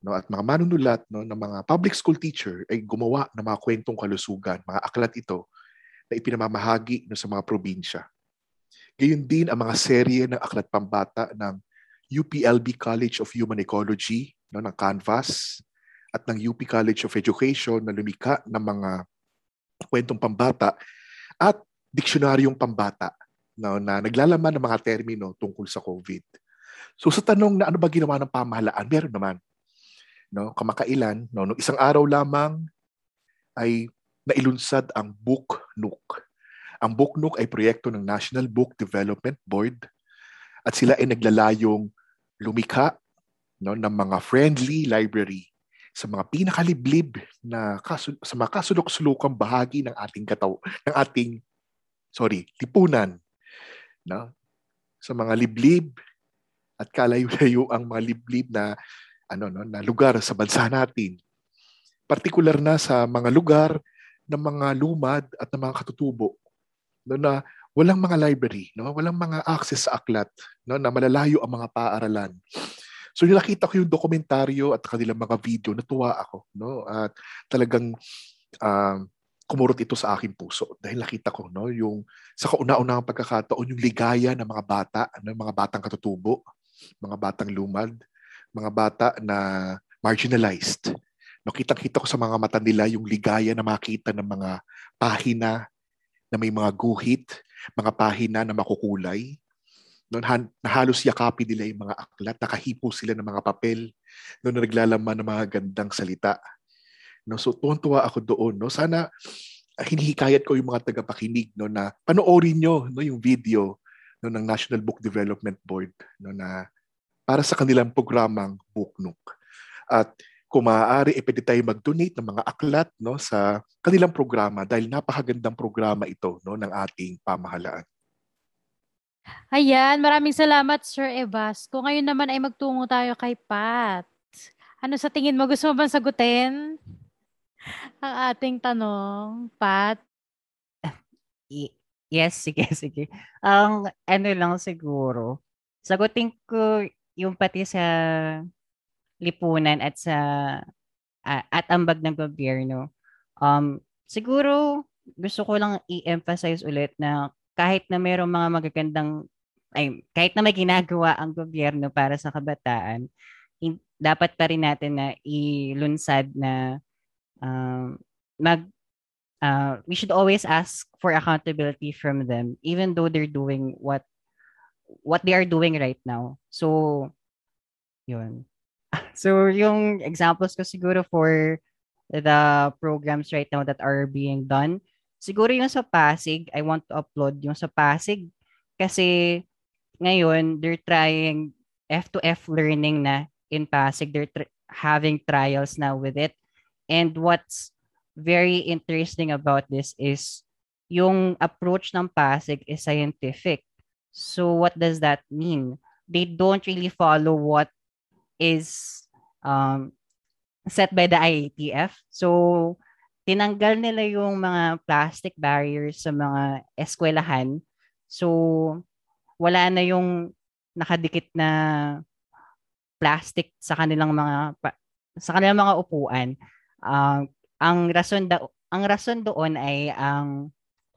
no, at mga manunulat no, ng mga public school teacher ay gumawa ng mga kwentong kalusugan, mga aklat ito na ipinamamahagi no, sa mga probinsya. Gayun din ang mga serye ng aklat pambata ng UPLB College of Human Ecology no, ng Canvas at ng UP College of Education na lumika ng mga kwentong pambata at diksyonaryong pambata no, na naglalaman ng mga termino tungkol sa COVID. So sa tanong na ano ba ginawa ng pamahalaan, meron naman. No, kamakailan, no, nung isang araw lamang ay nailunsad ang Book Nook. Ang Book Nook ay proyekto ng National Book Development Board at sila ay naglalayong lumikha no, ng mga friendly library sa mga pinakaliblib na kasul- sa mga kasulok-sulukang bahagi ng ating kataw ng ating sorry, lipunan no? sa mga liblib at kalayo-layo ang mga liblib na ano no na lugar sa bansa natin. Partikular na sa mga lugar ng mga lumad at ng mga katutubo no na walang mga library, no? Walang mga access sa aklat, no? Na malalayo ang mga paaralan. So yung nakita ko yung dokumentaryo at kanilang mga video, natuwa ako, no? At talagang um, kumurot ito sa aking puso dahil nakita ko no yung sa kauna-unahang pagkakataon yung ligaya ng mga bata, ng mga batang katutubo, mga batang lumad, mga bata na marginalized. No, kitang-kita ko sa mga mata nila yung ligaya na makita ng mga pahina na may mga guhit, mga pahina na makukulay. No, na halos yakapin nila yung mga aklat, nakahipo sila ng mga papel, no, na naglalaman ng mga gandang salita. No, so tuwan-tuwa ako doon. No? Sana hinihikayat ko yung mga tagapakinig no, na panoorin nyo no, yung video no, ng National Book Development Board no, na para sa kanilang programang Book Nook. At kung maaari, e pwede tayo mag-donate ng mga aklat no, sa kanilang programa dahil napakagandang programa ito no, ng ating pamahalaan. Ayan, maraming salamat Sir Evas. Kung ngayon naman ay magtungo tayo kay Pat. Ano sa tingin mo? Gusto mo bang sagutin ang ating tanong, Pat? Y- yes, sige, sige. Ang ano lang siguro, sagutin ko yung pati sa lipunan at sa a- at ambag ng gobyerno. Um, siguro gusto ko lang i-emphasize ulit na kahit na mayroong mga magagandang ay kahit na may ginagawa ang gobyerno para sa kabataan, dapat pa rin natin na ilunsad na um, mag uh, we should always ask for accountability from them even though they're doing what what they are doing right now. So yun. So yung examples ko siguro for the programs right now that are being done, siguro yung sa Pasig, I want to upload yung sa Pasig kasi ngayon they're trying F2F learning na in Pasig. They're tr- having trials now with it. And what's very interesting about this is yung approach ng Pasig is scientific. So what does that mean? They don't really follow what is um, set by the IATF. So tinanggal nila yung mga plastic barriers sa mga eskwelahan. So wala na yung nakadikit na plastic sa kanilang mga sa kanilang mga upuan. Um, ang rason da ang rason doon ay ang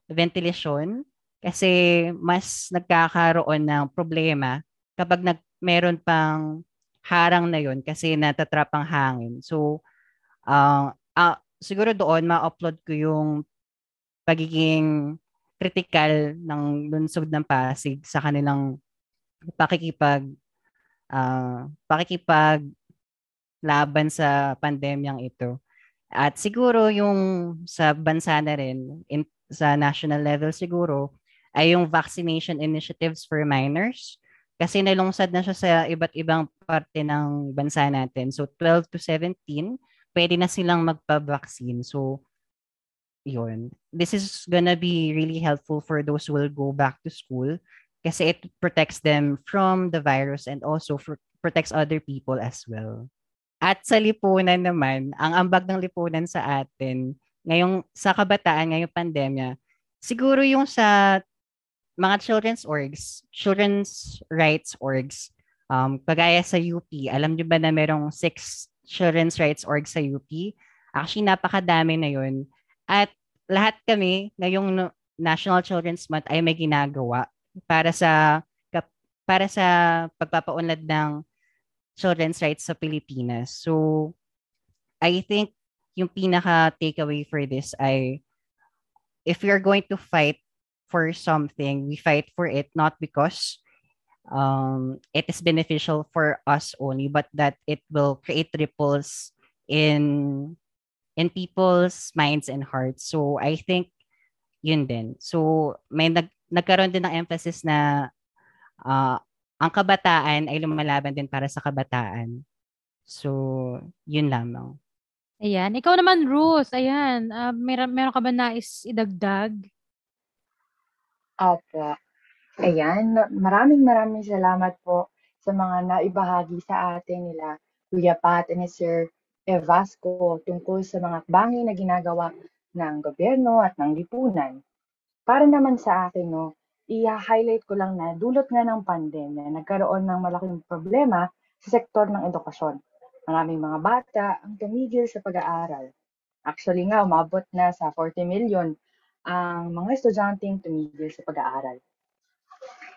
ventilation kasi mas nagkakaroon ng problema kapag nag meron pang harang na yon kasi natatrap ang hangin. So uh, uh, siguro doon ma-upload ko yung pagiging critical ng lungsod ng Pasig sa kanilang pakikipag uh, pakikipag laban sa pandemyang ito. At siguro yung sa bansa na rin, in, sa national level siguro, ay yung vaccination initiatives for minors. Kasi nalungsad na siya sa iba't ibang parte ng bansa natin. So 12 to 17, pwede na silang magpa-vaccine. So yun. This is gonna be really helpful for those who will go back to school kasi it protects them from the virus and also for, protects other people as well. At sa lipunan naman, ang ambag ng lipunan sa atin, ngayong sa kabataan, ngayong pandemya, siguro yung sa mga children's orgs, children's rights orgs, um, kagaya sa UP, alam niyo ba na merong six children's rights orgs sa UP? Actually, napakadami na yun. At lahat kami, ngayong National Children's Month ay may ginagawa para sa para sa pagpapaunlad ng children's rights sa Pilipinas. So, I think yung pinaka takeaway for this ay if we are going to fight for something, we fight for it not because um, it is beneficial for us only, but that it will create ripples in in people's minds and hearts. So I think yun din. So may nag, nagkaroon din ng emphasis na uh, ang kabataan ay lumalaban din para sa kabataan. So yun lamang. Ayan. Ikaw naman, Ruth. Ayan. Uh, meron, meron ka ba nais idagdag? Opo. Ayan, maraming maraming salamat po sa mga naibahagi sa atin nila Kuya Pat and Sir Evasco tungkol sa mga bangin na ginagawa ng gobyerno at ng lipunan. Para naman sa akin, no, i-highlight ko lang na dulot nga ng pandemya, nagkaroon ng malaking problema sa sektor ng edukasyon. Maraming mga bata ang tumigil sa pag-aaral. Actually nga, umabot na sa 40 million ang mga estudyanteng tumigil sa pag-aaral.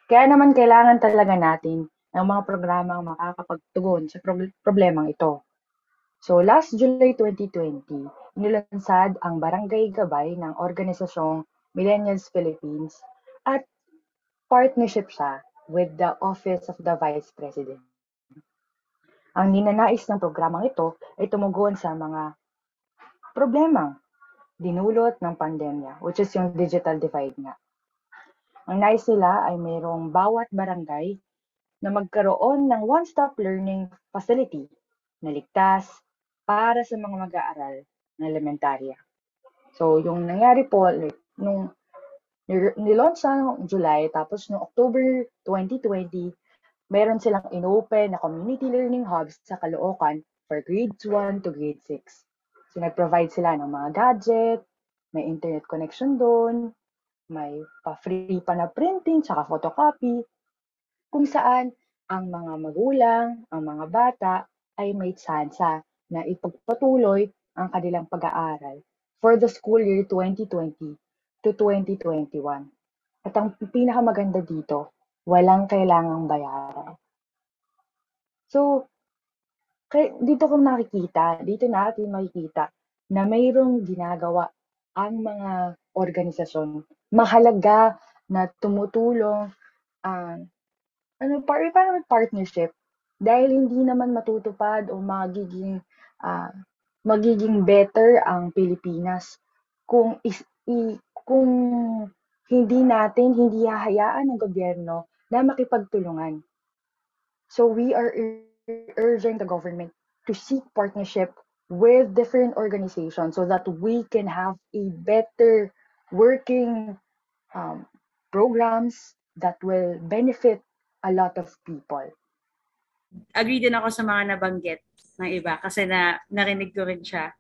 Kaya naman kailangan talaga natin ng mga programang makakapagtugon sa pro- problemang ito. So last July 2020, inilansad ang Barangay Gabay ng organisasyong Millennials Philippines at partnership siya with the Office of the Vice President. Ang ninanais ng programang ito ay tumugon sa mga problemang dinulot ng pandemya, which is yung digital divide nga. Ang nais nila ay mayroong bawat barangay na magkaroon ng one-stop learning facility na ligtas para sa mga mag-aaral ng elementarya. So, yung nangyari po, like, nung nilaunch siya noong July, tapos noong October 2020, meron silang inopen na community learning hubs sa Caloocan for grades 1 to grade 6. So, nag-provide sila ng mga gadget, may internet connection doon, may pa-free pa na printing tsaka photocopy, kung saan ang mga magulang, ang mga bata ay may tsansa na ipagpatuloy ang kanilang pag-aaral for the school year 2020 to 2021. At ang pinakamaganda dito, walang kailangang bayaran. So, dito kung nakikita, dito natin makikita na mayroong ginagawa ang mga organisasyon mahalaga na tumutulong ang ano par parang partnership dahil hindi naman matutupad o magiging ah, magiging better ang Pilipinas kung is, i, kung hindi natin hindi hahayaan ng gobyerno na makipagtulungan. So we are urging the government to seek partnership with different organizations so that we can have a better working um, programs that will benefit a lot of people. Agree din ako sa mga nabanggit ng iba kasi na narinig ko rin siya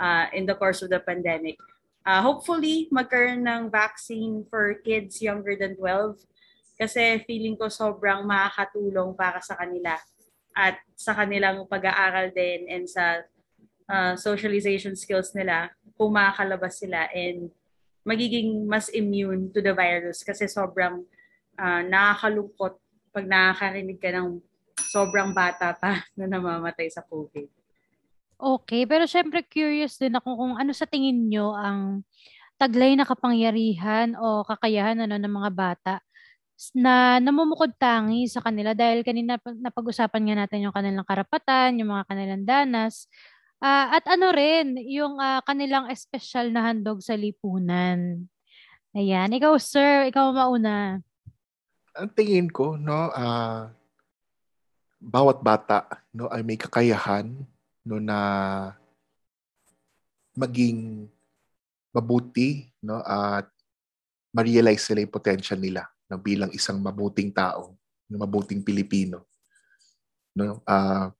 uh, in the course of the pandemic. Uh, hopefully, magkaroon ng vaccine for kids younger than 12 kasi feeling ko sobrang makakatulong para sa kanila at sa kanilang pag-aaral din and sa uh, socialization skills nila kung makakalabas sila and magiging mas immune to the virus kasi sobrang uh, nakakalungkot pag nakakarinig ka ng sobrang bata pa na namamatay sa COVID. Okay, pero syempre curious din ako kung ano sa tingin nyo ang taglay na kapangyarihan o kakayahan ano, ng mga bata na namumukod tangi sa kanila dahil kanina napag-usapan nga natin yung kanilang karapatan, yung mga kanilang danas. Uh, at ano rin, yung uh, kanilang espesyal na handog sa lipunan. Ayan. Ikaw, sir, ikaw mauna. Ang tingin ko, no, uh, bawat bata no, ay may kakayahan no, na maging mabuti no at ma-realize nila yung potential nila no, bilang isang mabuting tao, no, mabuting Pilipino. No, ah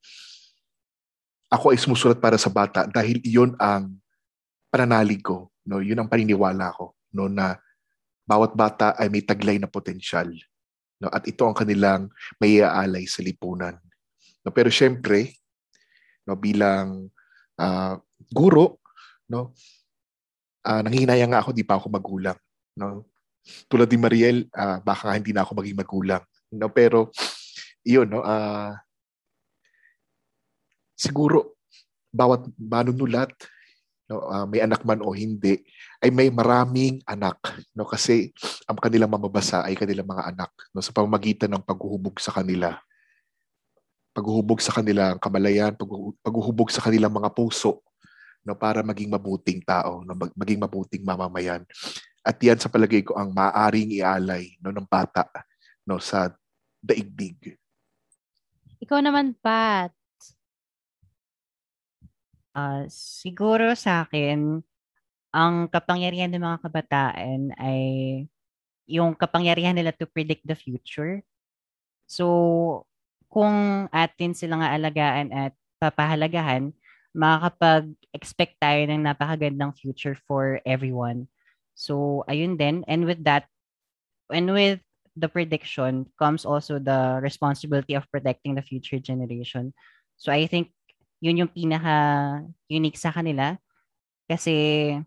ako ay sumusulat para sa bata dahil iyon ang pananalig ko, no, yun ang paniniwala ko, no, na bawat bata ay may taglay na potensyal. No, at ito ang kanilang may sa lipunan. No, pero syempre, no, bilang ah, guro, no, ah nangihinayang nga ako, di pa ako magulang. No? Tulad ni Mariel, ah, baka hindi na ako maging magulang. No? Pero, yun, no, ah, siguro, bawat manunulat, no, ah, may anak man o hindi, ay may maraming anak. No? Kasi ang kanilang mamabasa ay kanilang mga anak. No? Sa pamamagitan ng paghuhubog sa kanila. Paghuhubog sa kanilang kamalayan, paghu- paghuhubog sa kanilang mga puso no para maging mabuting tao, no mag- maging mabuting mamamayan. At yan sa palagay ko ang maaring ialay no ng bata no sa daigdig. Ikaw naman, Pat. Ah, siguro sa akin, ang kapangyarihan ng mga kabataan ay yung kapangyarihan nila to predict the future. So, kung atin silang aalagaan at papahalagahan, makakapag-expect tayo ng napakagandang future for everyone. So, ayun din. And with that, and with the prediction comes also the responsibility of protecting the future generation. So, I think yun yung pinaka-unique sa kanila kasi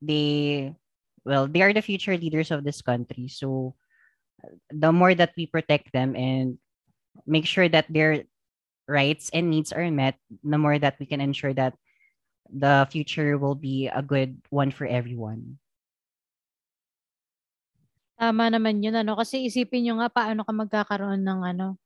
they, well, they are the future leaders of this country. So, the more that we protect them and make sure that their rights and needs are met, the more that we can ensure that the future will be a good one for everyone. Tama naman yun, ano? Kasi isipin nyo nga paano ka magkakaroon ng ano,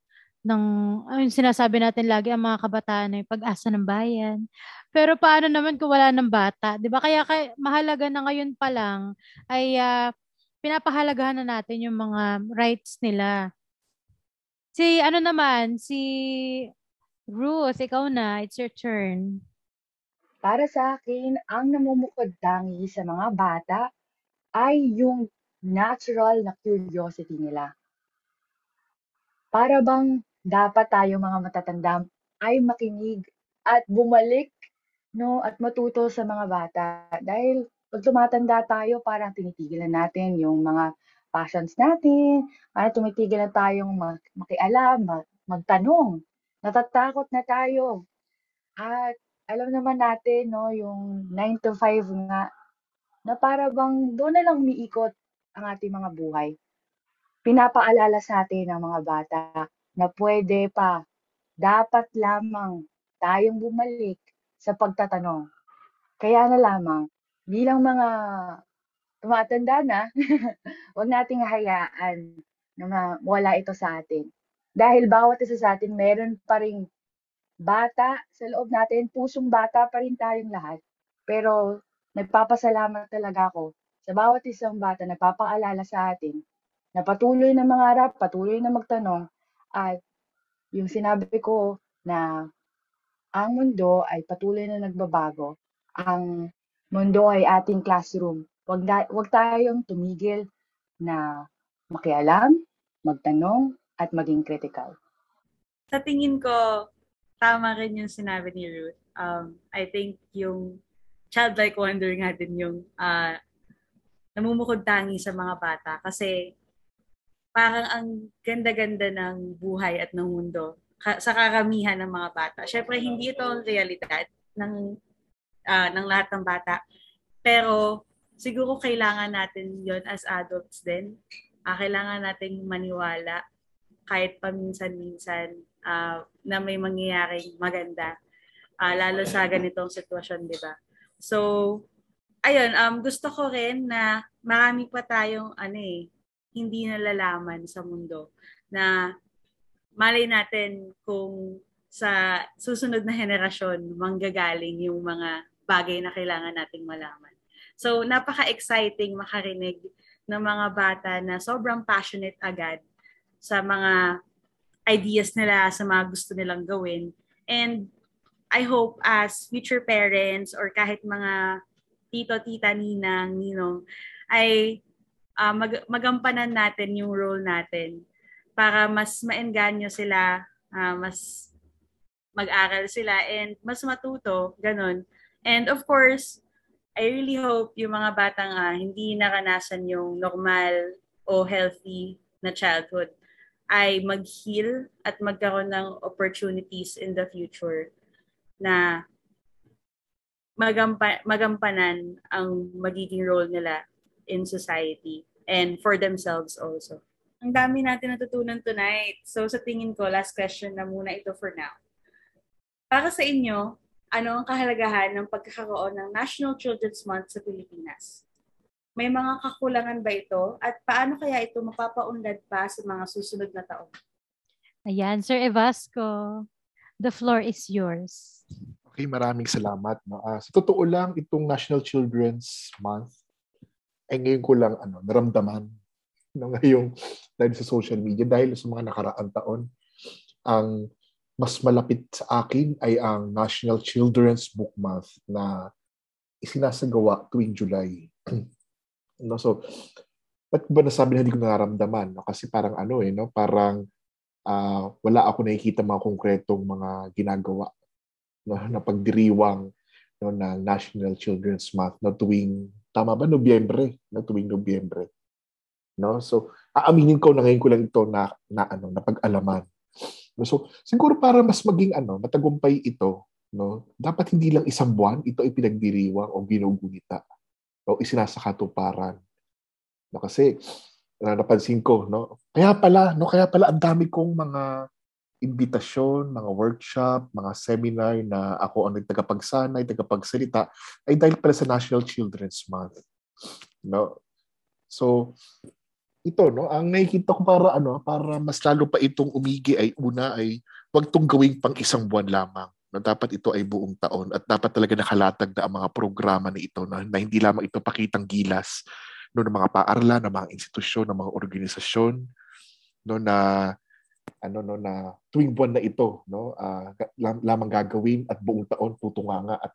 ng, ayun, sinasabi natin lagi ang mga kabataan ay pag-asa ng bayan. Pero paano naman kung wala ng bata? 'Di ba Kaya, kaya mahalaga na ngayon pa lang ay ah, pinapahalagahan na natin yung mga rights nila. Si, ano naman, si Ruth, ikaw na, it's your turn. Para sa akin, ang namumukod tangi sa mga bata ay yung natural na curiosity nila. Para bang dapat tayo mga matatanda ay makinig at bumalik no at matuto sa mga bata dahil pag tumatanda tayo parang tinitigilan natin yung mga passions natin, parang tumitigilan tayong mag- makialam, mag- magtanong. Natatakot na tayo. At alam naman natin no yung 9 to 5 nga na para bang doon na lang umiikot ang ating mga buhay. Pinapaalala sa atin ng mga bata na pwede pa, dapat lamang tayong bumalik sa pagtatanong. Kaya na lamang, bilang mga tumatanda na, huwag nating hayaan na mawala ito sa atin. Dahil bawat isa sa atin, meron pa ring bata sa loob natin, pusong bata pa rin tayong lahat. Pero nagpapasalamat talaga ako sa bawat isang bata na papaalala sa atin na patuloy na mangarap, patuloy na magtanong, at yung sinabi ko na ang mundo ay patuloy na nagbabago. Ang mundo ay ating classroom. Huwag, na, huwag tayong tumigil na makialam, magtanong, at maging critical. Sa tingin ko, tama rin yung sinabi ni Ruth. Um, I think yung childlike wonder nga din yung uh, namumukod tangi sa mga bata kasi parang ang ganda-ganda ng buhay at ng mundo sa karamihan ng mga bata. Syempre, hindi ito ang realidad ng, uh, ng lahat ng bata. Pero siguro kailangan natin yon as adults din. Uh, kailangan nating maniwala kahit paminsan-minsan uh, na may mangyayaring maganda. Uh, lalo sa ganitong sitwasyon, di ba? So, ayun, um, gusto ko rin na marami pa tayong ano eh, hindi nalalaman sa mundo na malay natin kung sa susunod na henerasyon manggagaling yung mga bagay na kailangan nating malaman. So, napaka-exciting makarinig ng mga bata na sobrang passionate agad sa mga ideas nila, sa mga gusto nilang gawin. And I hope as future parents or kahit mga tito, tita, ninang, ninong, ay ah, mag- magampanan natin yung role natin para mas maengganyo sila, ah, mas mag-aral sila, and mas matuto, ganun. And of course, I really hope yung mga batang ah, hindi naranasan yung normal o healthy na childhood ay mag-heal at magkaroon ng opportunities in the future na magampa- magampanan ang magiging role nila in society and for themselves also. Ang dami natin natutunan tonight. So sa tingin ko, last question na muna ito for now. Para sa inyo, ano ang kahalagahan ng pagkakaroon ng National Children's Month sa Pilipinas? May mga kakulangan ba ito? At paano kaya ito mapapaunlad pa sa mga susunod na taon? Ayan, Sir Evasco, the floor is yours. Okay, maraming salamat. No? Ah, sa totoo lang, itong National Children's Month, ay ngayon ko lang ano, naramdaman no, ngayong dahil sa social media, dahil sa mga nakaraang taon, ang mas malapit sa akin ay ang National Children's Book Month na isinasagawa tuwing July. no, so, ba't ba nasabi na hindi ko nararamdaman? No? Kasi parang ano eh, no? parang ah, wala ako nakikita mga konkretong mga ginagawa no, na pagdiriwang no, ng National Children's Month no, tuwing, tama ba, Nobyembre? No, tuwing Nobyembre. No? So, aaminin ko na ngayon ko lang ito na, na, ano, na pag-alaman. No, so, siguro para mas maging ano, matagumpay ito, no, dapat hindi lang isang buwan ito ay pinagdiriwang o ginugunita o isinasakatuparan. No, kasi na napansin ko, no, kaya pala, no, kaya pala ang dami kong mga imbitasyon, mga workshop, mga seminar na ako ang nagtagapagsanay, tagapagsalita, ay dahil pala sa National Children's Month. No? So, ito, no, ang nakikita ko para ano, para mas lalo pa itong umigi ay una ay wag tong gawing pang isang buwan lamang. No, dapat ito ay buong taon at dapat talaga nakalatag na ang mga programa na ito na, na hindi lamang ito pakitang gilas no, ng mga paaralan, ng mga institusyon, ng mga organisasyon no, na ano no na tuwing buwan na ito no lam- lamang gagawin at buong taon tutunganga at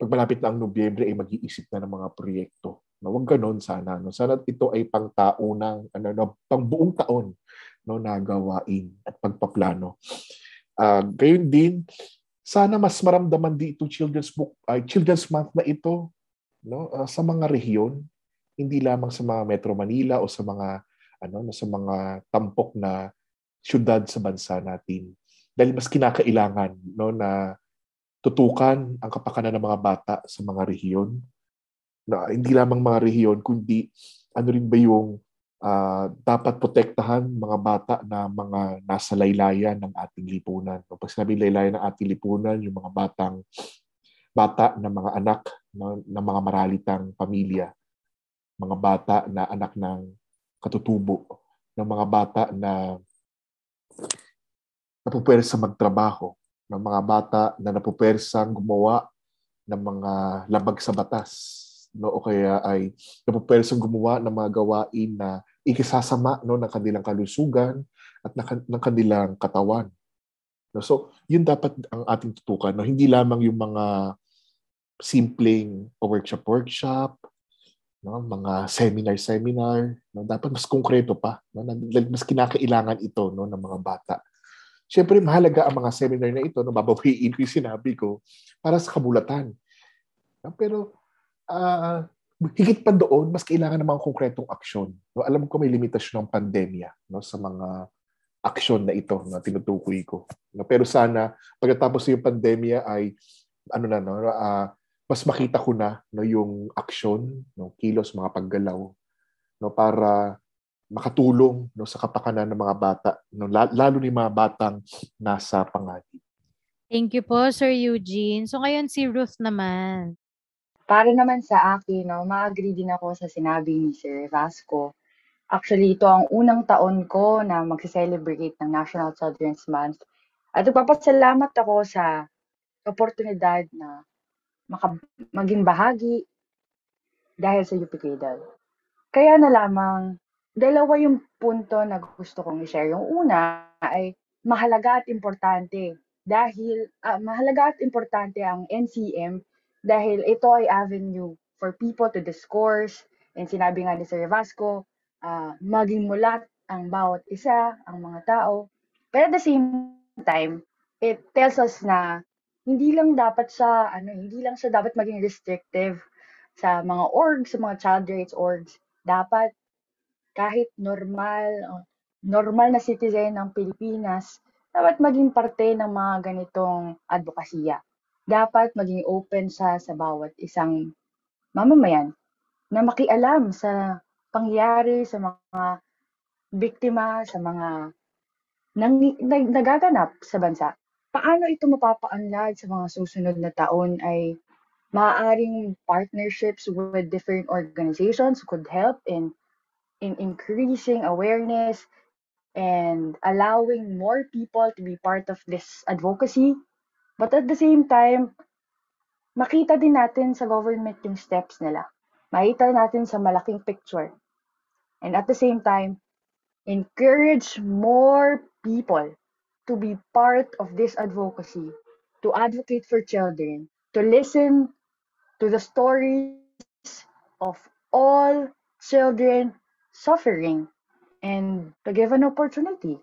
pag malapit na ang Nobyembre ay mag-iisip na ng mga proyekto. No, wag ganon sana. No? Sana ito ay pang taunang, ano, no, pang buong taon no, na gawain at pagpaplano. Uh, gayon din, sana mas maramdaman din itong children's book, ay children's month na ito no, ah, sa mga rehiyon, hindi lamang sa mga Metro Manila o sa mga ano no, sa mga tampok na syudad sa bansa natin. Dahil mas kinakailangan no, na tutukan ang kapakanan ng mga bata sa mga rehiyon. Na hindi lamang mga rehiyon, kundi ano rin ba yung ah, dapat protektahan mga bata na mga nasa laylayan ng ating lipunan. No, pag sinabi laylayan ng ating lipunan, yung mga batang bata na mga anak no, ng mga maralitang pamilya, mga bata na anak ng katutubo, ng mga bata na napupersa magtrabaho, ng mga bata na napupersang gumawa ng mga labag sa batas no? O kaya ay napupersang gumawa ng mga gawain na ikisasama no ng kanilang kalusugan at ng, ng kanilang katawan. No so yun dapat ang ating tutukan no? Hindi lamang yung mga simpleng workshop workshop no? Mga seminar seminar no? Dapat mas konkreto pa no? Mas kinakailangan ito no ng mga bata. Siyempre, mahalaga ang mga seminar na ito, no, babawiin ko yung sinabi ko, para sa kabulatan. No, pero, uh, higit pa doon, mas kailangan ng mga konkretong aksyon. No, alam ko may limitasyon ng pandemya no, sa mga aksyon na ito na tinutukoy ko. No, pero sana, pagkatapos yung pandemya ay, ano na, no, uh, mas makita ko na no, yung aksyon, no, kilos, mga paggalaw, no, para makatulong no sa kapakanan ng mga bata no lalo ni mga batang nasa panganib. Thank you po Sir Eugene. So ngayon si Ruth naman. Para naman sa akin, no, ma-agree din ako sa sinabi ni Sir Vasco. Actually, ito ang unang taon ko na magse-celebrate ng National Children's Month. At nagpapasalamat ako sa oportunidad na maka- maging bahagi dahil sa UP Cradle. Kaya na lamang dalawa yung punto na gusto kong i-share. Yung una ay mahalaga at importante dahil ah, mahalaga at importante ang NCM dahil ito ay avenue for people to discourse. And sinabi nga ni Sir Vasco, ah, maging mulat ang bawat isa, ang mga tao. Pero at the same time, it tells us na hindi lang dapat siya, ano, hindi lang siya dapat maging restrictive sa mga orgs, sa mga child rights orgs. Dapat kahit normal, normal na citizen ng Pilipinas, dapat maging parte ng mga ganitong advokasya. Dapat maging open siya sa bawat isang mamamayan na makialam sa pangyayari sa mga biktima, sa mga nang, nag, nagaganap sa bansa. Paano ito mapapaunlad sa mga susunod na taon ay maaaring partnerships with different organizations could help in in increasing awareness and allowing more people to be part of this advocacy. But at the same time, makita din natin sa government yung steps nila. Makita natin sa malaking picture. And at the same time, encourage more people to be part of this advocacy, to advocate for children, to listen to the stories of all children suffering and to give an opportunity.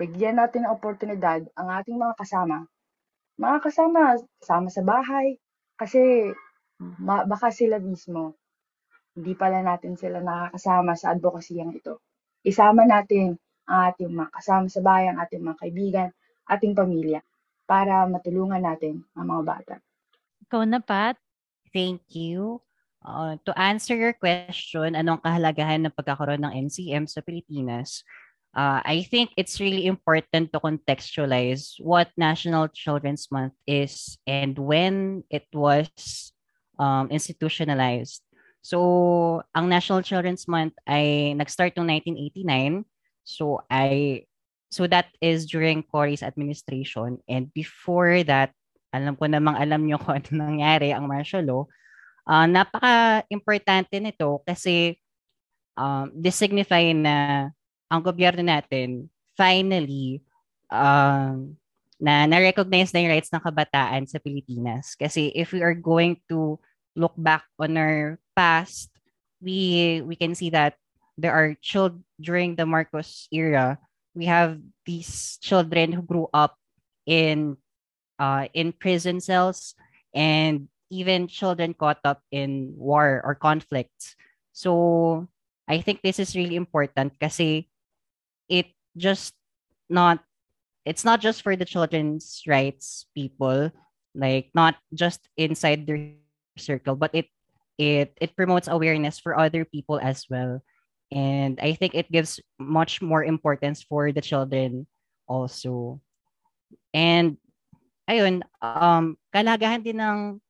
Bigyan natin ng oportunidad ang ating mga kasama. Mga kasama, kasama sa bahay, kasi ma- baka sila mismo, hindi pala natin sila nakakasama sa advokasiyang ito. Isama natin ang ating mga kasama sa bahay, ang ating mga kaibigan, ating pamilya, para matulungan natin ang mga bata. Ikaw na, Pat. Thank you. Uh, to answer your question, anong kahalagahan ng pagkakaroon ng NCM sa Pilipinas? Uh, I think it's really important to contextualize what National Children's Month is and when it was um, institutionalized. So, ang National Children's Month ay nag-start noong 1989. So, I so that is during Cory's administration and before that, alam ko namang alam niyo kung ano nangyari ang martial law. Uh, napaka-importante nito kasi um, this signify na ang gobyerno natin finally um, na na-recognize na yung rights ng kabataan sa Pilipinas. Kasi if we are going to look back on our past, we we can see that there are children during the Marcos era. We have these children who grew up in uh, in prison cells and even children caught up in war or conflicts. So I think this is really important kasi it just not it's not just for the children's rights people like not just inside their circle but it it it promotes awareness for other people as well. And i think it gives much more importance for the children also. And ayun um kalagahan din ng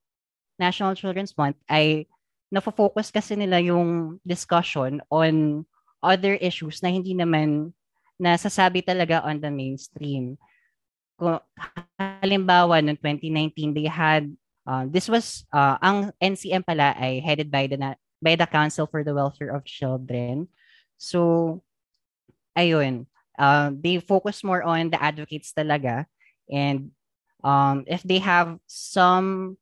National Children's Month ay nafo-focus kasi nila yung discussion on other issues na hindi naman nasasabi talaga on the mainstream. Kung halimbawa noong 2019 they had uh, this was uh, ang NCM pala ay headed by the by the Council for the Welfare of Children. So ayun, uh, they focus more on the advocates talaga and um, if they have some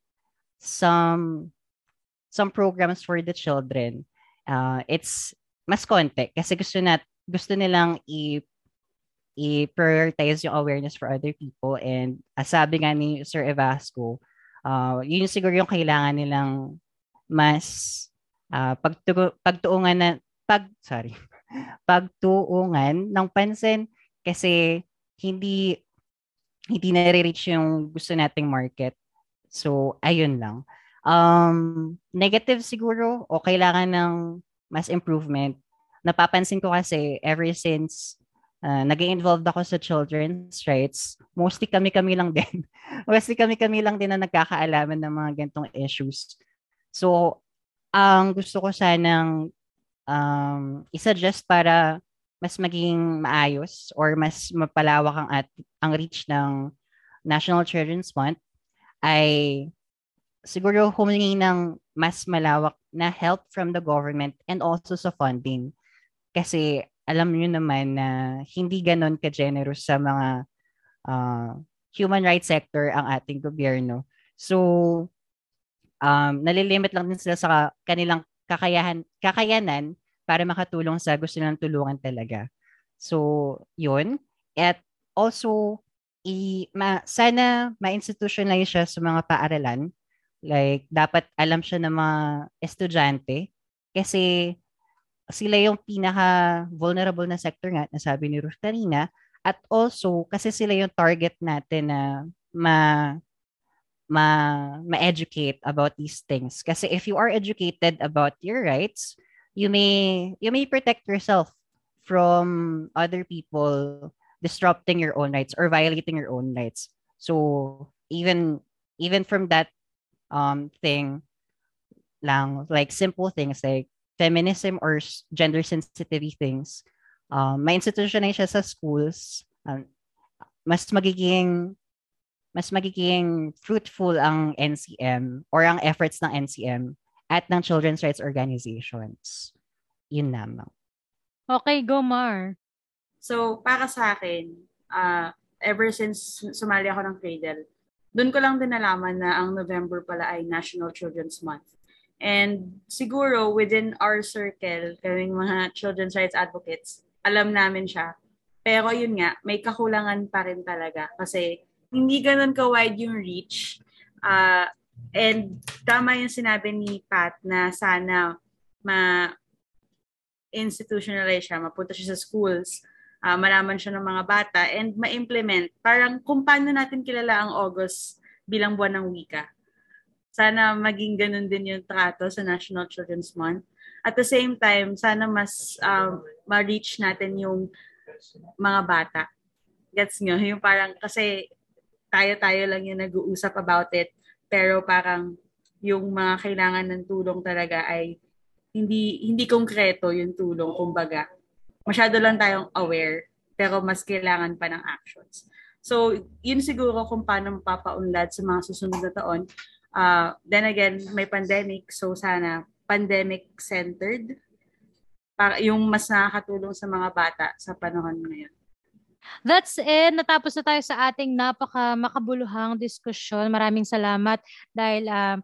some some programs for the children, uh, it's mas konti kasi gusto nat gusto nilang i i-prioritize yung awareness for other people and uh, sabi nga ni Sir Evasco, uh, yun siguro yung kailangan nilang mas uh, pagtu- pagtuungan na pag sorry pagtuungan ng pansin kasi hindi hindi na-reach yung gusto nating market. So, ayun lang. Um, negative siguro o kailangan ng mas improvement. Napapansin ko kasi ever since uh, naging involved ako sa children's rights, mostly kami-kami lang din. mostly kami-kami lang din na nagkakaalaman ng mga gantong issues. So, ang gusto ko sanang um, isuggest para mas maging maayos or mas mapalawak ang, at, ang reach ng National Children's Month ay siguro humingi ng mas malawak na help from the government and also sa funding. Kasi alam niyo naman na hindi ganon ka-generous sa mga uh, human rights sector ang ating gobyerno. So, um, nalilimit lang din sila sa kanilang kakayahan, kakayanan para makatulong sa gusto nilang tulungan talaga. So, yun. At also, i, ma, sana ma-institutionalize siya sa mga paaralan. Like, dapat alam siya ng mga estudyante kasi sila yung pinaka-vulnerable na sector nga, nasabi ni Ruth kanina. At also, kasi sila yung target natin na ma ma ma-educate about these things. Kasi if you are educated about your rights, you may you may protect yourself from other people disrupting your own rights or violating your own rights. So even even from that um thing lang like simple things like feminism or gender sensitivity things um may institutionalize siya sa schools um, mas magiging mas magiging fruitful ang NCM or ang efforts ng NCM at ng children's rights organizations. Yun lamang. Okay, go Mar. So, para sa akin, ah, ever since sumali ako ng Cradle, doon ko lang din nalaman na ang November pala ay National Children's Month. And siguro within our circle, kaming mga children's rights advocates, alam namin siya. Pero yun nga, may kakulangan pa rin talaga kasi hindi ganun ka-wide yung reach. Ah, and tama yung sinabi ni Pat na sana ma institutionalize siya, mapunta siya sa schools, ah, malaman siya ng mga bata, and ma-implement. Parang kung paano natin kilala ang August bilang buwan ng wika. Sana maging ganun din yung trato sa National Children's Month. At the same time, sana mas um, ma-reach natin yung mga bata. Gets nyo? Yung parang, kasi tayo-tayo lang yung nag-uusap about it, pero parang yung mga kailangan ng tulong talaga ay hindi hindi konkreto yung tulong kumbaga. Masyado lang tayong aware pero mas kailangan pa ng actions. So, yun siguro kung paano mapapaunlad sa mga susunod na taon. Uh, then again, may pandemic, so sana pandemic-centered para yung mas nakakatulong sa mga bata sa panahon ngayon. That's it. Natapos na tayo sa ating napaka makabuluhang diskusyon. Maraming salamat dahil ah,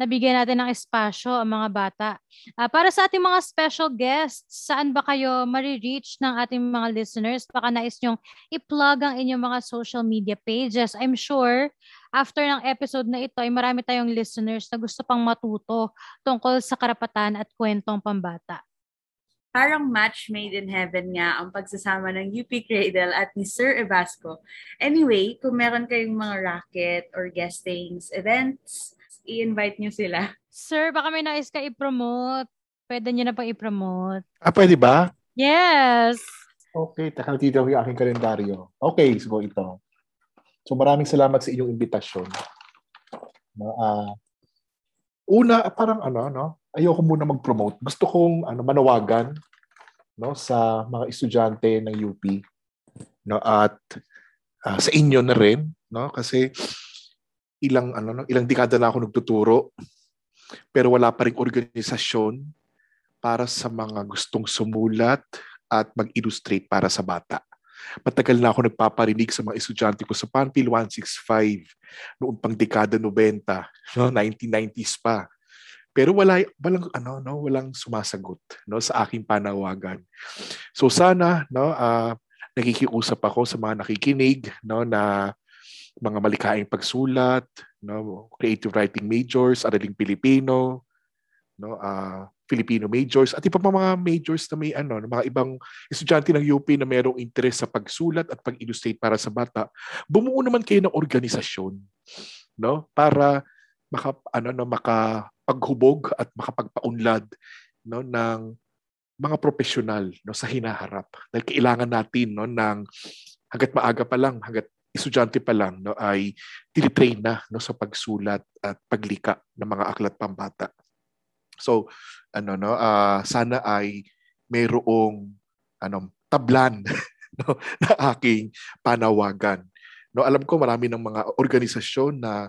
nabigyan natin ng espasyo ang mga bata. Ah, para sa ating mga special guests, saan ba kayo marireach ng ating mga listeners? Baka nais nyong i-plug ang inyong mga social media pages. I'm sure after ng episode na ito ay marami tayong listeners na gusto pang matuto tungkol sa karapatan at kwentong pambata. parang match made in heaven nga ang pagsasama ng UP Cradle at ni Sir Evasco. Anyway, kung meron kayong mga racket or guestings, events, i-invite nyo sila. Sir, baka may nais ka i-promote. Pwede nyo na pang i-promote. Ah, pwede ba? Yes! Okay, taka dito yung aking kalendaryo. Okay, so ito. So maraming salamat sa inyong imbitasyon. No, ah una, parang ano, no? Ayoko muna mag-promote. Gusto kong ano, manawagan no, sa mga estudyante ng UP. No, at ah, sa inyo na rin, no? Kasi ilang ano no, ilang dekada na ako nagtuturo pero wala pa ring organisasyon para sa mga gustong sumulat at mag-illustrate para sa bata. Matagal na ako nagpaparinig sa mga estudyante ko sa Panpil 165 noong pang dekada 90, no, 1990s pa. Pero wala walang ano no, walang sumasagot no sa aking panawagan. So sana no ah, nakikiusap ako sa mga nakikinig no na mga malikaing pagsulat, no, creative writing majors, araling Pilipino, no, ah Filipino majors at iba pa mga majors na may ano, mga ibang estudyante ng UP na mayroong interes sa pagsulat at pag-illustrate para sa bata. Bumuo naman kayo ng organisasyon, no, para maka ano no makapaghubog at makapagpaunlad no ng mga profesional no sa hinaharap. Dahil kailangan natin no ng hangga't maaga pa lang, hangga't estudyante pa lang no ay tinitrain na no sa pagsulat at paglika ng mga aklat pambata. So ano no ah, sana ay mayroong ano tablan no na aking panawagan. No alam ko marami ng mga organisasyon na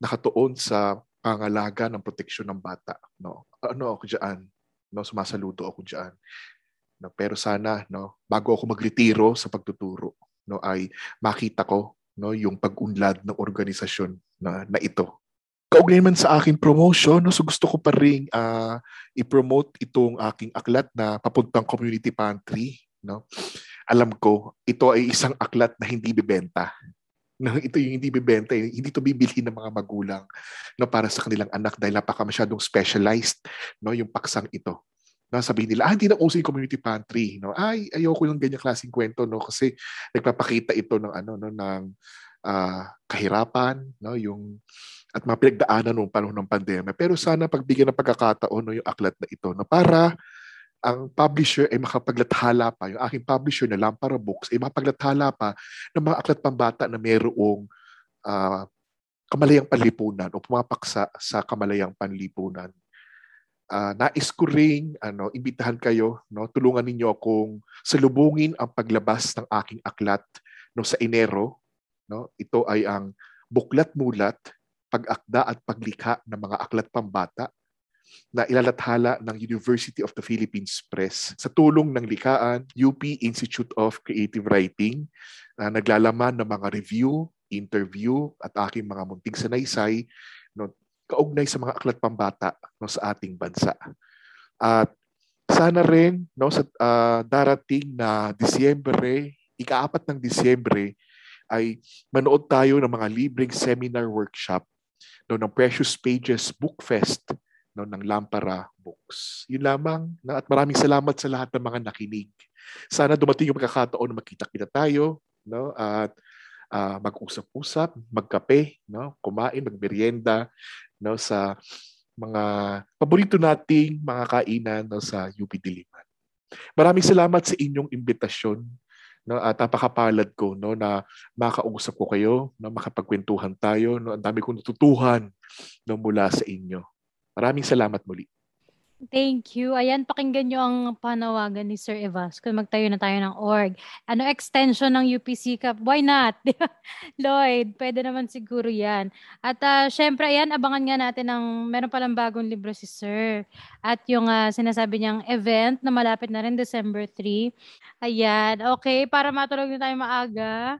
nakatuon sa pangalaga ng proteksyon ng bata, no. Ano ako diyan, no sumasaludo ako diyan. No, pero sana no bago ako magretiro sa pagtuturo no ay makita ko no yung pag-unlad ng organisasyon na, na ito kaugnay man sa aking promotion, no, so gusto ko pa rin ah, i-promote itong aking aklat na papuntang community pantry. No? Alam ko, ito ay isang aklat na hindi bibenta. No, ito yung hindi bibenta, eh, hindi to bibili ng mga magulang no, para sa kanilang anak dahil napaka masyadong specialized no, yung paksang ito. No, sabihin nila, ah, hindi na uso yung community pantry. No? Ay, ayoko yung ganyang klaseng kwento no, kasi nagpapakita ito ng ano no ng ah, kahirapan, no, yung at mga pinagdaanan noong panahon ng pandemya. Pero sana pagbigyan ng pagkakataon no, yung aklat na ito na para ang publisher ay makapaglathala pa, yung aking publisher na Lampara Books ay makapaglathala pa ng mga aklat pambata na mayroong ah, kamalayang panlipunan o pumapaksa sa kamalayang panlipunan. Ah, nais ko ring ano, imbitahan kayo, no, tulungan ninyo akong salubungin ang paglabas ng aking aklat no, sa Enero. No? Ito ay ang buklat-mulat, pag-akda at paglikha ng mga aklat pambata na ilalathala ng University of the Philippines Press sa tulong ng likaan UP Institute of Creative Writing na naglalaman ng mga review, interview at aking mga munting sanaysay no, kaugnay sa mga aklat pambata no, sa ating bansa. At sana rin no, sa ah, darating na Disyembre, ikaapat ng Disyembre, ay manood tayo ng mga libreng seminar workshop no, ng Precious Pages Book Fest no, ng Lampara Books. Yun lamang. No, at maraming salamat sa lahat ng mga nakinig. Sana dumating yung pagkakataon na magkita-kita tayo no, at ah, mag-usap-usap, magkape, no, kumain, magmerienda no, sa mga paborito nating mga kainan no, sa UP Diliman. Maraming salamat sa inyong imbitasyon no? At napakapalad ko no? Na makausap ko kayo no? Makapagkwentuhan tayo no? Ang dami kong natutuhan no? Mula sa inyo. Maraming salamat muli Thank you. Ayan, pakinggan nyo ang panawagan ni Sir Evasco. Magtayo na tayo ng org. Ano, extension ng UPC Cup? Why not? Lloyd, pwede naman siguro yan. At ah, syempre, ayan, abangan nga natin ng, meron palang bagong libro si Sir. At yung ah, sinasabi niyang event na malapit na rin, December 3. Ayan, okay, para matulog na tayo maaga.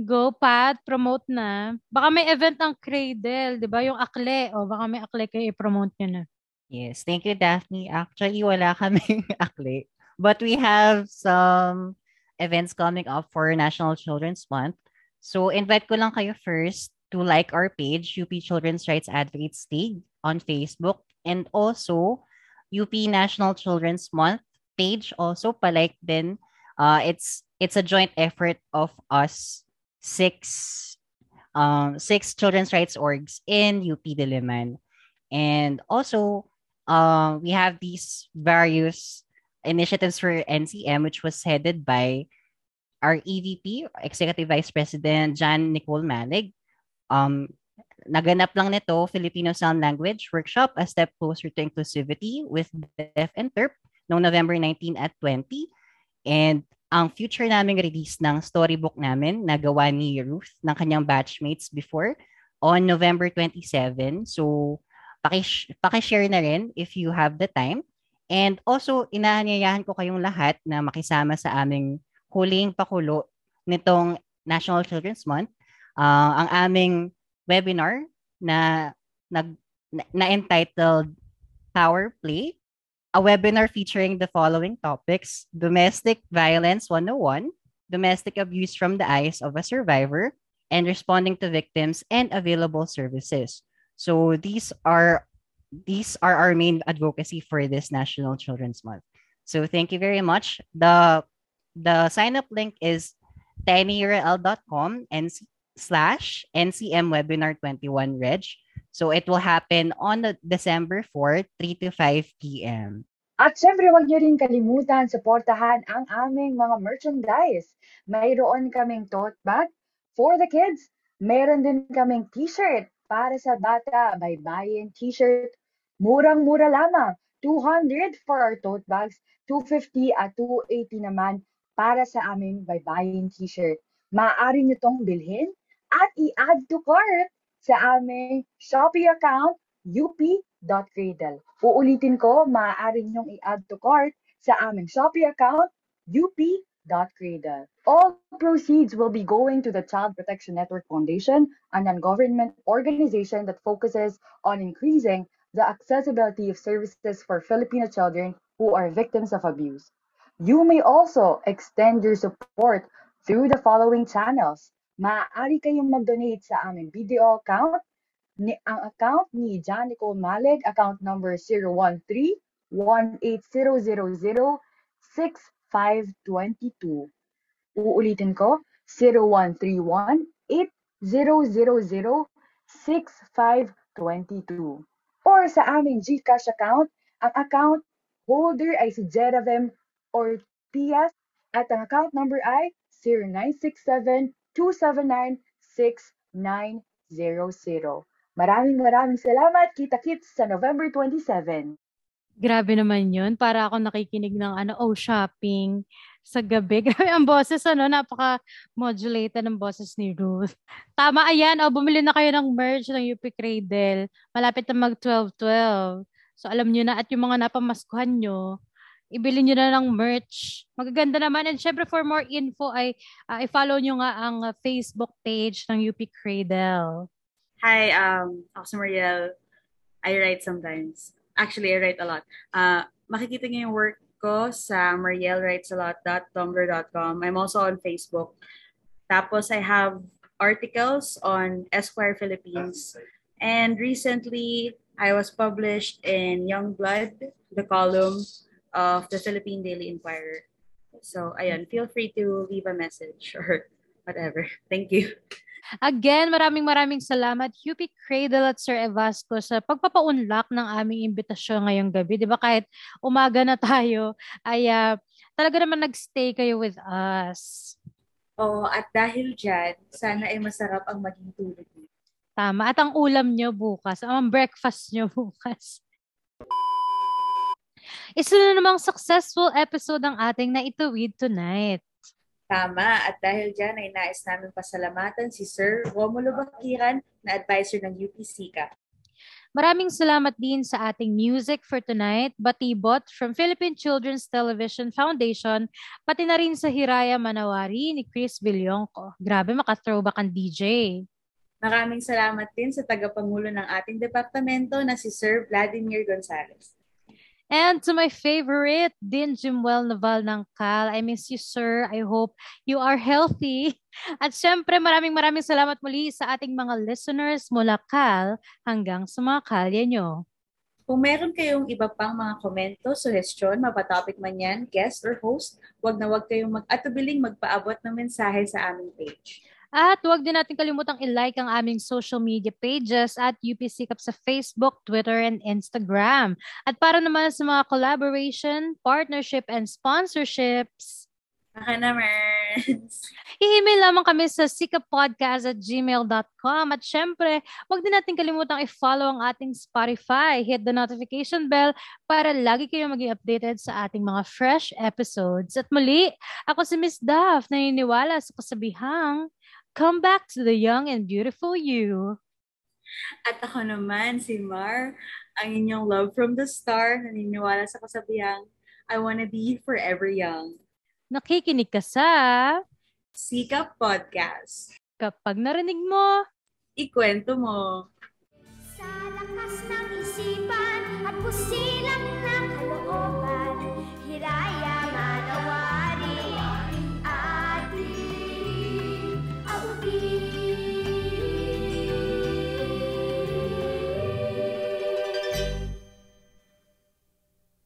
Go, Pat, promote na. Baka may event ng Cradle, di ba? Yung akle. O, baka may akle kayo i-promote nyo na. Yes, thank you, Daphne. Actually, wala kaming akli. But we have some events coming up for National Children's Month. So, invite ko lang kayo first to like our page, UP Children's Rights Advocates League on Facebook. And also, UP National Children's Month page also palike din. Uh, it's it's a joint effort of us six um six children's rights orgs in UP Diliman. And also, uh, we have these various initiatives for NCM, which was headed by our EVP, Executive Vice President John Nicole Manig. Um, naganap lang nito, Filipino Sound Language Workshop, A Step Closer to Inclusivity with Deaf and Terp noong November 19 at 20. And ang future naming release ng storybook namin na gawa ni Ruth ng kanyang batchmates before on November 27. So, Paki- pakishare na rin if you have the time. And also, inaanyayahan ko kayong lahat na makisama sa aming huling pakulo nitong National Children's Month. Ah, ang aming webinar na nag na, na entitled Power Play, a webinar featuring the following topics: domestic violence 101, domestic abuse from the eyes of a survivor, and responding to victims and available services. So these are these are our main advocacy for this National Children's Month. So thank you very much. The the sign up link is tinyurl.com and slash NCM webinar 21 reg. So it will happen on the December 4, 3 to 5 p.m. At syempre, huwag niyo rin kalimutan supportahan ang aming mga merchandise. Mayroon kaming tote bag for the kids. Meron din kaming t-shirt para sa bata. Baybayin t-shirt. Murang-mura lamang. 200 for our tote bags. 250 at 280 naman para sa aming baybayin t-shirt. Maaari niyo tong bilhin at i-add to cart sa aming Shopee account up.cradle. Uulitin ko, maaari niyong i-add to cart sa aming Shopee account up.cradle. All proceeds will be going to the Child Protection Network Foundation, a non-government organization that focuses on increasing the accessibility of services for Filipino children who are victims of abuse. You may also extend your support through the following channels. Maaari kayong mag-donate sa aming video account. Ni, ang account ni John Nicole Maleg, account number 013-18000-6522. Uulitin ko, 0131-8000-6522. Or sa aming GCash account, ang account holder ay si Jeravem Ortiz at ang account number ay 0967-279-6900. Maraming maraming salamat. Kita-kits sa November 27. Grabe naman yun. Para ako nakikinig ng ano, oh, shopping sa gabi. Grabe ang boses, ano, napaka-modulated ng boses ni Ruth. Tama, ayan, oh, bumili na kayo ng merch ng UP Cradle. Malapit na mag 12-12. So, alam nyo na, at yung mga napamaskuhan nyo, ibili nyo na ng merch. Magaganda naman. And syempre, for more info, ay uh, i-follow nyo nga ang Facebook page ng UP Cradle. Hi, um, ako si Mariel. I write sometimes. Actually, I write a lot. Uh, makikita niyo yung work ko sa marielwritesalot.tumblr.com. I'm also on Facebook. Tapos, I have articles on Esquire Philippines. And recently, I was published in Young Blood, the column of the Philippine Daily Inquirer. So, ayun, feel free to leave a message or whatever. Thank you. Again, maraming maraming salamat UP Cradle at Sir Evasco sa pagpapaunlak ng aming imbitasyon ngayong gabi. Di ba kahit umaga na tayo, ay uh, talaga naman nagstay kayo with us. Oo, at dahil dyan, sana ay masarap ang maging tulog niyo. Tama. At ang ulam nyo bukas, ang breakfast nyo bukas. Isa na namang successful episode ang ating naituwid tonight. Tama. At dahil dyan ay nais namin pasalamatan si Sir Romulo Bakiran na advisor ng UPCCA. Maraming salamat din sa ating music for tonight, Batibot from Philippine Children's Television Foundation, pati na rin sa Hiraya Manawari ni Chris Villonco. Grabe, maka-throwback ang DJ. Maraming salamat din sa tagapangulo ng ating departamento na si Sir Vladimir Gonzalez. And to my favorite, Din Jimwell Naval ng Cal. I miss you, sir. I hope you are healthy. At syempre, maraming maraming salamat muli sa ating mga listeners mula Cal hanggang sa mga kalye nyo. Kung meron kayong iba pang mga komento, suggestion, mapatopic man yan, guest or host, wag na wag kayong mag-atubiling magpaabot ng mensahe sa aming page. At huwag din natin kalimutang i-like ang aming social media pages at UPC Cup sa Facebook, Twitter, and Instagram. At para naman sa mga collaboration, partnership, and sponsorships, Baka naman. I-email lamang kami sa sikapodcast at gmail.com. At syempre, huwag din natin kalimutang i-follow ang ating Spotify. Hit the notification bell para lagi kayong maging updated sa ating mga fresh episodes. At muli, ako si Miss Duff, naniniwala sa kasabihang, Come back to the young and beautiful you. At ako naman, si Mar, ang inyong love from the star, naniniwala sa kasabihang, I wanna be forever young. Nakikinig ka sa Sika Podcast. Kapag narinig mo, Ikwento mo. Sa lakas ng isipan